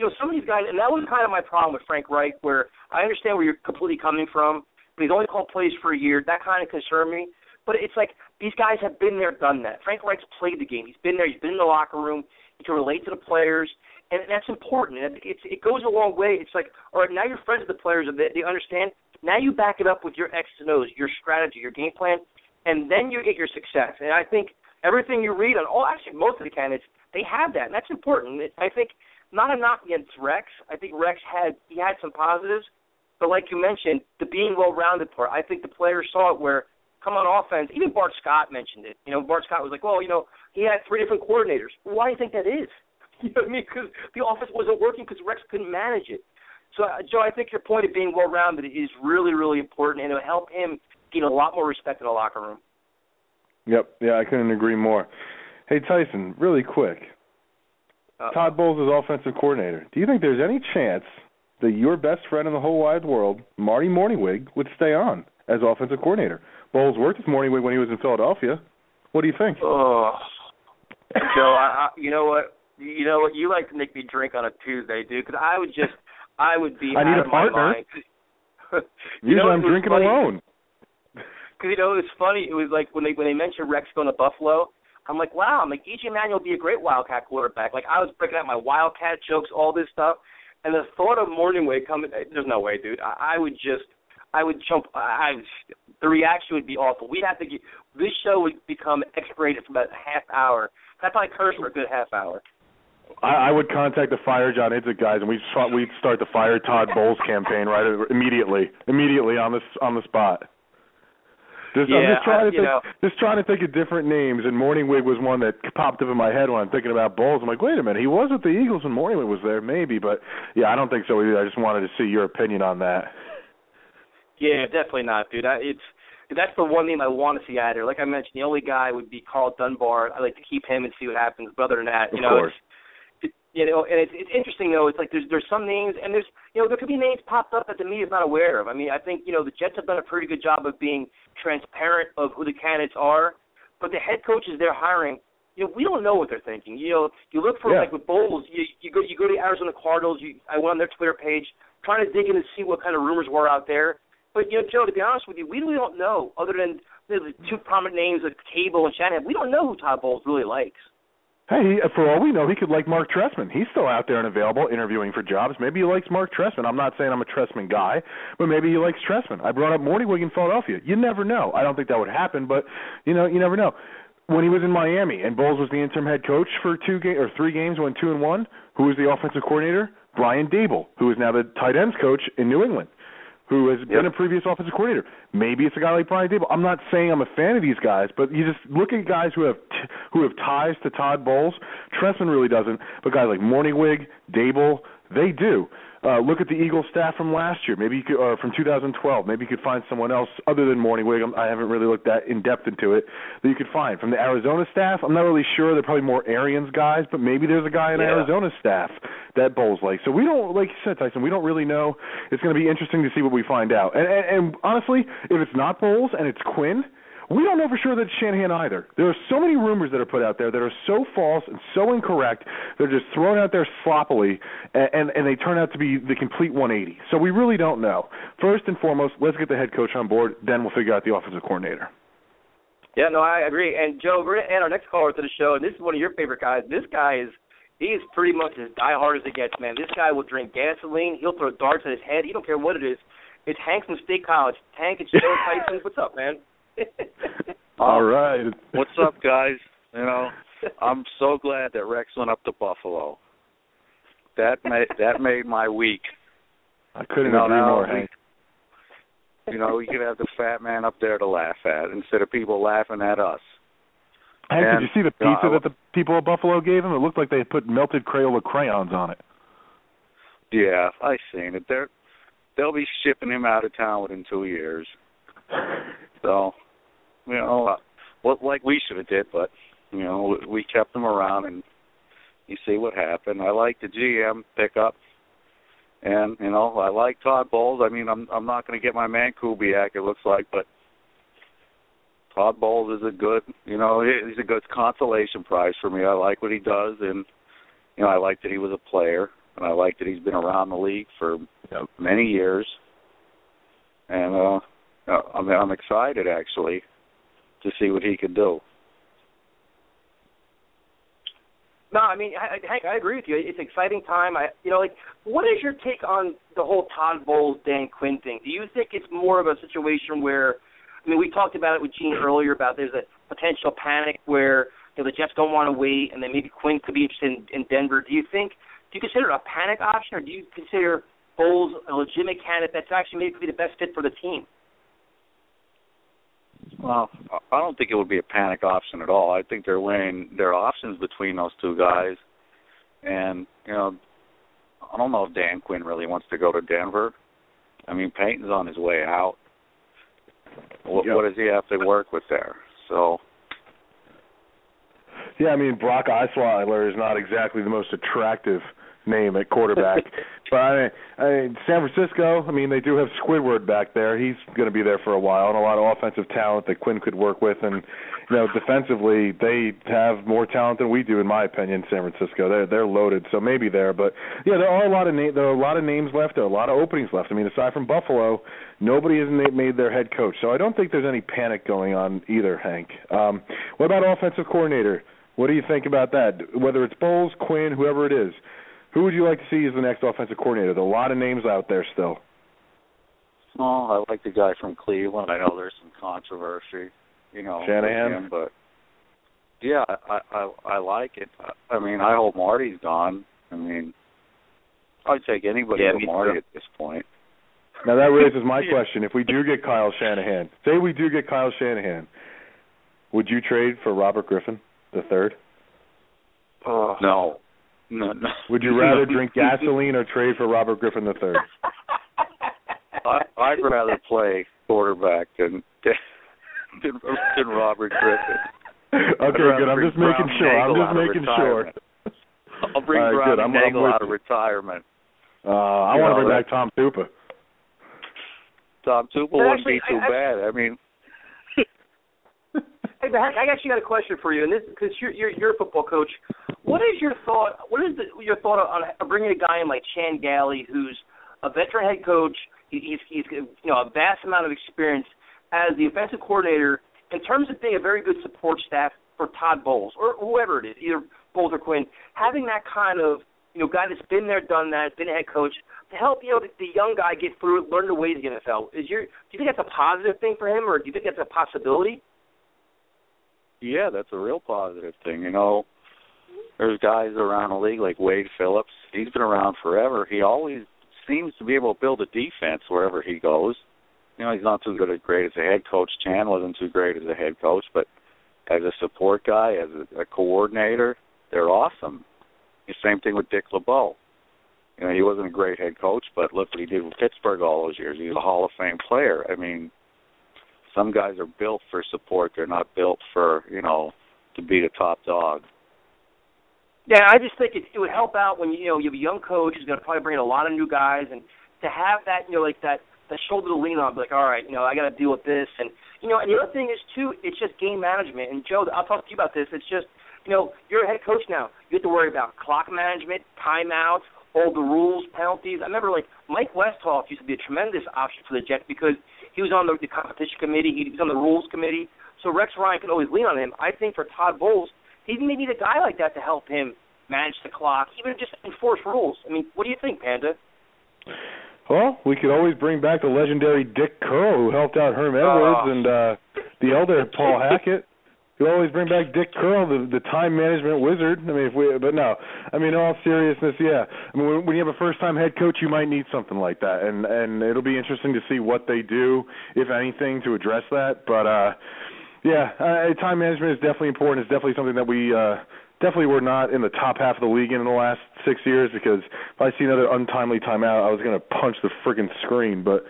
know, some of these guys, and that was kind of my problem with Frank Reich, where I understand where you're completely coming from, but he's only called plays for a year. That kind of concerned me. But it's like these guys have been there, done that. Frank Reich's played the game. He's been there. He's been in the locker room. He can relate to the players, and that's important. And it's it goes a long way. It's like, all right, now you're friends with the players, and they, they understand. Now you back it up with your X's and O's, your strategy, your game plan, and then you get your success. And I think everything you read on all actually most of the candidates they have that, and that's important. I think not a knock against Rex. I think Rex had he had some positives, But like you mentioned, the being well-rounded part, I think the players saw it where come on offense. Even Bart Scott mentioned it. You know, Bart Scott was like, well, you know, he had three different coordinators. Why do you think that is? You know what I mean? Because the offense wasn't working because Rex couldn't manage it. So, uh, Joe, I think your point of being well-rounded is really, really important, and it'll help him gain a lot more respect in the locker room. Yep. Yeah, I couldn't agree more. Hey, Tyson, really quick. Uh, Todd Bowles is offensive coordinator. Do you think there's any chance that your best friend in the whole wide world, Marty Mornhinweg, would stay on as offensive coordinator? Bowles worked with Mornhinweg when he was in Philadelphia. What do you think? Oh, Joe, I, I, you know what? You know what? You like to make me drink on a Tuesday, dude. Because I would just, I would be I need out a of partner. You Usually know, I'm drinking funny. alone. Because you know it was funny. It was like when they when they mentioned Rex going to Buffalo. I'm like, wow. I'm like EJ Manuel would be a great Wildcat quarterback. Like I was breaking out my Wildcat jokes, all this stuff, and the thought of Mornhinweg coming. There's no way, dude. I, I would just, I would jump. I the reaction would be awful. We'd have to get this show would become X-rated for about a half hour. That's probably curse for a good half hour. I, I would contact the Fire John Idzik guys, and we'd start, we'd start the Fire Todd Bowles campaign right immediately, immediately on this on the spot. Just, I'm just trying I- to think, know. just trying to think of different names, and Morning Mornhinweg was one that popped up in my head when I'm thinking about Bowles. I'm like, wait a minute, he was with the Eagles when Mornhinweg was there, maybe, but yeah, I don't think so either. I just wanted to see your opinion on that. Yeah, definitely not, dude. I, it's that's the one name I want to see out there. Like I mentioned, the only guy would be Karl Dunbar. I like to keep him and see what happens. But other than that, you Of know, course. it's, it, you oh, know, and it's it's interesting though. It's like there's there's some names and there's you know there could be names popped up that the media's not aware of. I mean, I think you know the Jets have done a pretty good job of being transparent of who the candidates are, but the head coaches they're hiring. You know, we don't know what they're thinking. You know, you look for Yeah. like with Bowles, you you go you go to the Arizona Cardinals. You I went on their Twitter page trying to dig in and see what kind of rumors were out there. But you know, Joe, to be honest with you, we really don't know. Other than the two prominent names like Cable and Shanahan, we don't know who Todd Bowles really likes. Hey, he, uh, for all we know, he could like Marc Trestman. He's still out there and available, interviewing for jobs. Maybe he likes Marc Trestman. I'm not saying I'm a Trestman guy, but maybe he likes Trestman. I brought up Mornhinweg in Philadelphia. You never know. I don't think that would happen, but you know, you never know. When he was in Miami and Bowles was the interim head coach for two ga- or three games, went two and one. Who was the offensive coordinator? Brian Daboll, who is now the tight ends coach in New England who has been a previous offensive coordinator. Maybe it's a guy like Brian Daboll. I'm not saying I'm a fan of these guys, but you just look at guys who have t- who have ties to Todd Bowles. Trestman really doesn't, but guys like Mornhinweg, Daboll, they do. Uh, look at the Eagles staff from last year, maybe you could, or from 2012. Maybe you could find someone else other than Mornhinweg. I'm- I haven't really looked that in depth into it that you could find from the Arizona staff. I'm not really sure. They're probably more Arians guys, but maybe there's a guy in Yeah. Arizona staff that Bowles like. So we don't, like you said, Tyson, we don't really know. It's going to be interesting to see what we find out. And, and, and honestly, if it's not Bowles and it's Quinn, we don't know for sure that it's Shanahan either. There are so many rumors that are put out there that are so false and so incorrect. They're just thrown out there sloppily, and, and, and they turn out to be the complete 180. So we really don't know. First and foremost, let's get the head coach on board. Then we'll figure out the offensive coordinator. Yeah, no, I agree. And Joe, we're gonna add our next caller to the show, and this is one of your favorite guys. This guy is he is pretty much as diehard as it gets, man. This guy will drink gasoline. He'll throw darts at his head. He don't care what it is. It's Hank from State College. Hank, it's Joe Tyson. What's up, man? All right. What's up, guys? You know, I'm so glad that Rex went up to Buffalo. That made that made my week. I couldn't You know, agree more, Hank. You know, we could have the fat man up there to laugh at instead of people laughing at us. Hank, did you see the you know, pizza that the people of Buffalo gave him? It looked like they put melted Crayola crayons on it. Yeah, I seen it. They're they'll be shipping him out of town within two years. So, you know, uh, what like we should have did, but you know, we kept him around and you see what happened. I like the GM pickup, and you know, I like Todd Bowles. I mean, I'm I'm not going to get my man Kubiak. It looks like, but Todd Bowles is a good, you know, he's a good consolation prize for me. I like what he does, and you know, I like that he was a player, and I like that he's been around the league for many years. And uh, uh, I'm I'm excited actually to see what he can do. No, I mean, I- Hank, I agree with you. It's an exciting time. I, you know, like, what is your take on the whole Todd Bowles, Dan Quinn thing? Do you think it's more of a situation where, I mean, we talked about it with Gene earlier about there's a potential panic where you know the Jets don't want to wait, and then maybe Quinn could be interested in, in Denver. Do you think? Do you consider it a panic option, or do you consider Bowles a legitimate candidate that's actually maybe could be the best fit for the team? Well, I don't think it would be a panic option at all. I think they're weighing their options between those two guys, and you know, I don't know if Dan Quinn really wants to go to Denver. I mean, Peyton's on his way out. What, Yep. what does he have to work with there? So Yeah, I mean Brock Osweiler is not exactly the most attractive name at quarterback, but I mean, I mean San Francisco. I mean they do have Squidward back there. He's going to be there for a while, and a lot of offensive talent that Quinn could work with. And you know, defensively, they have more talent than we do, in my opinion. San Francisco, they're they're loaded, so maybe there. But yeah, there are a lot of na- there are a lot of names left. There are a lot of openings left. I mean, aside from Buffalo, nobody has made their head coach, so I don't think there's any panic going on either. Hank, um, what about offensive coordinator? What do you think about that? Whether it's Bowles, Quinn, whoever it is, who would you like to see as the next offensive coordinator? There are a lot of names out there still. Oh, I like the guy from Cleveland. I know there's some controversy, you know, Shanahan? him, but yeah, I I I like it. I, I mean, I hope Marty's gone. I mean, I'd take anybody Yeah, but Marty too. at this point. Now that raises my question: If we do get Kyle Shanahan, say we do get Kyle Shanahan, would you trade for Robert Griffin the third? Uh, No, no, no. Would you rather drink gasoline or trade for Robert Griffin the third? I, I'd rather play quarterback than than, than Robert Griffin. Okay, I'd rather good. I'm just making Brown sure. I'm Nagle just out of making sure. retirement. I'll bring All right, Brown good. I'm- I'm Nagle with out of you. retirement. Uh, I want to bring back Tom Tupa. Tom Tupa wouldn't be too I- I- bad. I mean, Hey, but I actually got a question for you, and this because you're, you're you're a football coach. What is your thought? What is the, your thought on on bringing a guy in like Chan Gailey, who's a veteran head coach? He, he's he's you know a vast amount of experience as the offensive coordinator in terms of being a very good support staff for Todd Bowles or whoever it is, either Bowles or Quinn. Having that kind of you know guy that's been there, done that, been a head coach to help you know the, the young guy get through it, learn the ways of the NFL. Is your do you think that's a positive thing for him, or do you think that's a possibility? Yeah, that's a real positive thing. You know, there's guys around the league like Wade Phillips. He's been around forever. He always seems to be able to build a defense wherever he goes. You know, he's not too good at great as a head coach. Chan wasn't too great as a head coach, but as a support guy, as a, a coordinator, they're awesome. The same thing with Dick LeBeau. You know, he wasn't a great head coach, but look what he did with Pittsburgh all those years. He's a Hall of Fame player. I mean, some guys are built for support. They're not built for, you know, to be the top dog. Yeah, I just think it, it would help out when you know you have a young coach who's going to probably bring in a lot of new guys, and to have that you know like that that shoulder to lean on, be like, all right, you know, I got to deal with this, and you know, and the other thing is too, it's just game management. And Joe, I'll talk to you about this. It's just you know, you're a head coach now. You have to worry about clock management, timeouts, all the rules, penalties. I remember like Mike Westhoff used to be a tremendous option for the Jets because he was on the, the competition committee, he was on the rules committee. So Rex Ryan could always lean on him. I think for Todd Bowles, he may need a guy like that to help him manage the clock, even just enforce rules. I mean, what do you think, Panda? Well, we could always bring back the legendary Dick Curl, who helped out Herm Edwards Oh. and uh the elder Paul Hackett. We always bring back Dick Curl, the the time management wizard. I mean, if we, but no, I mean, in all seriousness, yeah. I mean, when, when you have a first time head coach, you might need something like that, and and it'll be interesting to see what they do, if anything, to address that. But uh yeah, uh, time management is definitely important. It's definitely something that we uh definitely were not in the top half of the league in the last six years because if I see another untimely timeout, I was going to punch the friggin' screen. But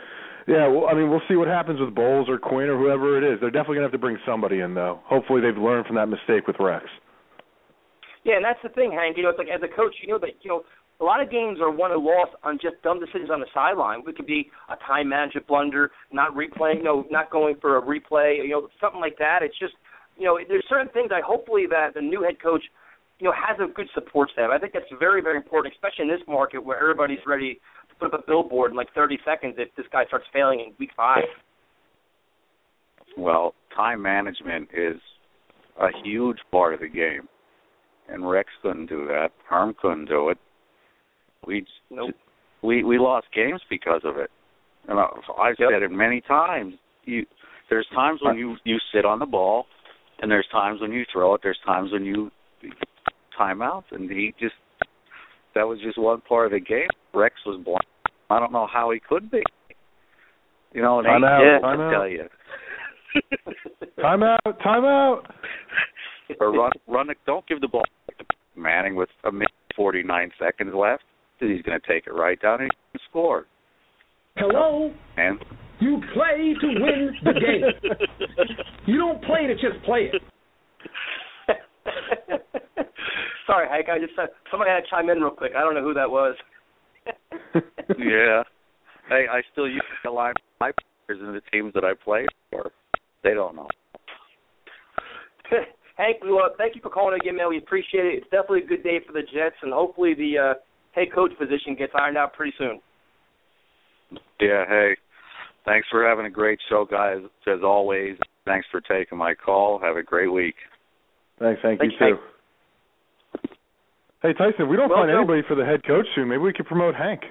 yeah, well, I mean, we'll see what happens with Bowles or Quinn or whoever it is. They're definitely to have to bring somebody in, though. Hopefully, they've learned from that mistake with Rex. Yeah, and that's the thing, Hank. You know, it's like as a coach, you know that you know a lot of games are won or lost on just dumb decisions on the sideline. It could be a time management blunder, not replaying, you know, not going for a replay, you know, something like that. It's just, you know, there's certain things I hopefully that the new head coach, you know, has a good support staff. I think that's very, very important, especially in this market where everybody's ready put up a billboard in like 30 seconds if this guy starts failing in week five. Well, time management is a huge part of the game, and Rex couldn't do that. Herm couldn't do it. We Nope. we we lost games because of it. And I've said it many times. You there's times when you you sit on the ball, and there's times when you throw it. There's times when you timeouts, and he just that was just one part of the game. Rex was blind. I don't know how he could be. You know, and Time ain't out, dead, time I out. tell you. time out, time out. or run, run. Don't give the ball to Manning with a minute forty nine seconds left. He's going to take it right down and he can score. Hello? And You play to win the game. you don't play to just play it. Sorry, Hank. I just uh, somebody had to chime in real quick. I don't know who that was. Yeah, hey, I still use the line my players in the teams that I play for. They don't know. Hank, we want thank you for calling again, man. We appreciate it. It's definitely a good day for the Jets, and hopefully the uh, head coach position gets ironed out pretty soon. Yeah, hey, thanks for having a great show, guys. As always, thanks for taking my call. Have a great week. Thanks, thank Thanks, you too. Hey Tyson, we don't Well, find Joe- anybody for the head coach soon. Maybe we could promote Hank.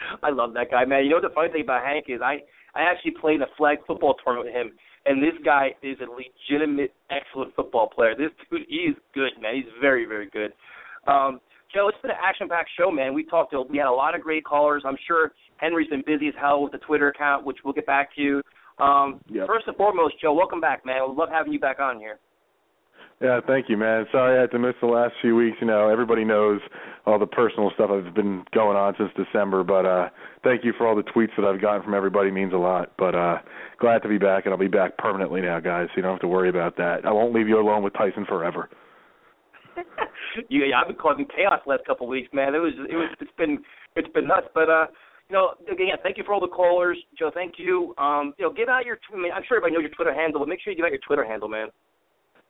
I love that guy, man. You know what the funny thing about Hank is I I actually played in a flag football tournament with him, and this guy is a legitimate, excellent football player. This dude, he is good, man. He's very, very good. Um, Joe, it's been an action-packed show, man. We talked to, we had a lot of great callers. I'm sure Henry's been busy as hell with the Twitter account, which we'll get back to you. Um, Yep. First and foremost, Joe, welcome back, man. We love having you back on here. Yeah, thank you, man. Sorry I had to miss the last few weeks. You know, everybody knows all the personal stuff I've been going on since December, but uh thank you for all the tweets that I've gotten from everybody. It means a lot. But uh glad to be back and I'll be back permanently now, guys. So you don't have to worry about that. I won't leave you alone with Tyson forever. you, yeah, I've been causing chaos the last couple of weeks, man. It was, it was, it's been, it's been nuts. But uh, you know, again, thank you for all the callers, Joe. Thank you. Um, you know, give out your. I mean, I'm sure everybody knows your Twitter handle, but make sure you give out your Twitter handle, man.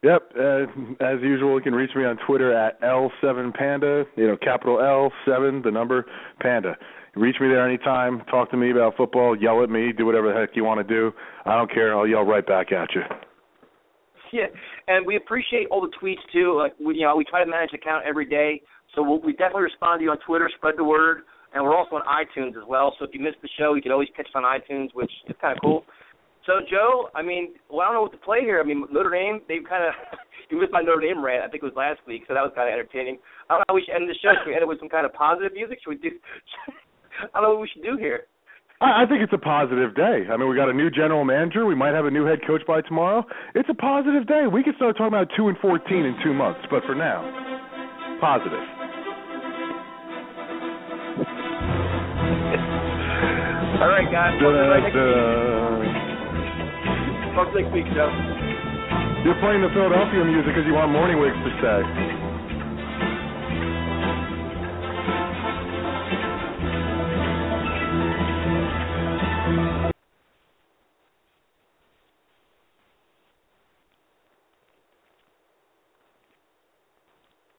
Yep, uh, as usual, you can reach me on Twitter at L7Panda, you know, capital L7, the number, Panda. Reach me there anytime, talk to me about football, yell at me, do whatever the heck you want to do. I don't care, I'll yell right back at you. Yeah, and we appreciate all the tweets too. Like we, you know, we try to manage the account every day, so we'll, we definitely respond to you on Twitter. Spread the word, and we're also on iTunes as well. So if you missed the show, you can always catch us on iTunes, which is kind of cool. So Joe, I mean, well, I don't know what to play here. I mean, Notre Dame, they kind of you missed my Notre Dame rant. I think it was last week, so that was kind of entertaining. I don't know how we should end the show. Should we end it with some kind of positive music? Should we do? I don't know what we should do here. I, I think it's a positive day. I mean, we got a new general manager. We might have a new head coach by tomorrow. It's a positive day. We could start talking about two and fourteen in two months, but for now, positive. All right, guys. To week. You're playing the Philadelphia music because you want Mornhinweg's to stay.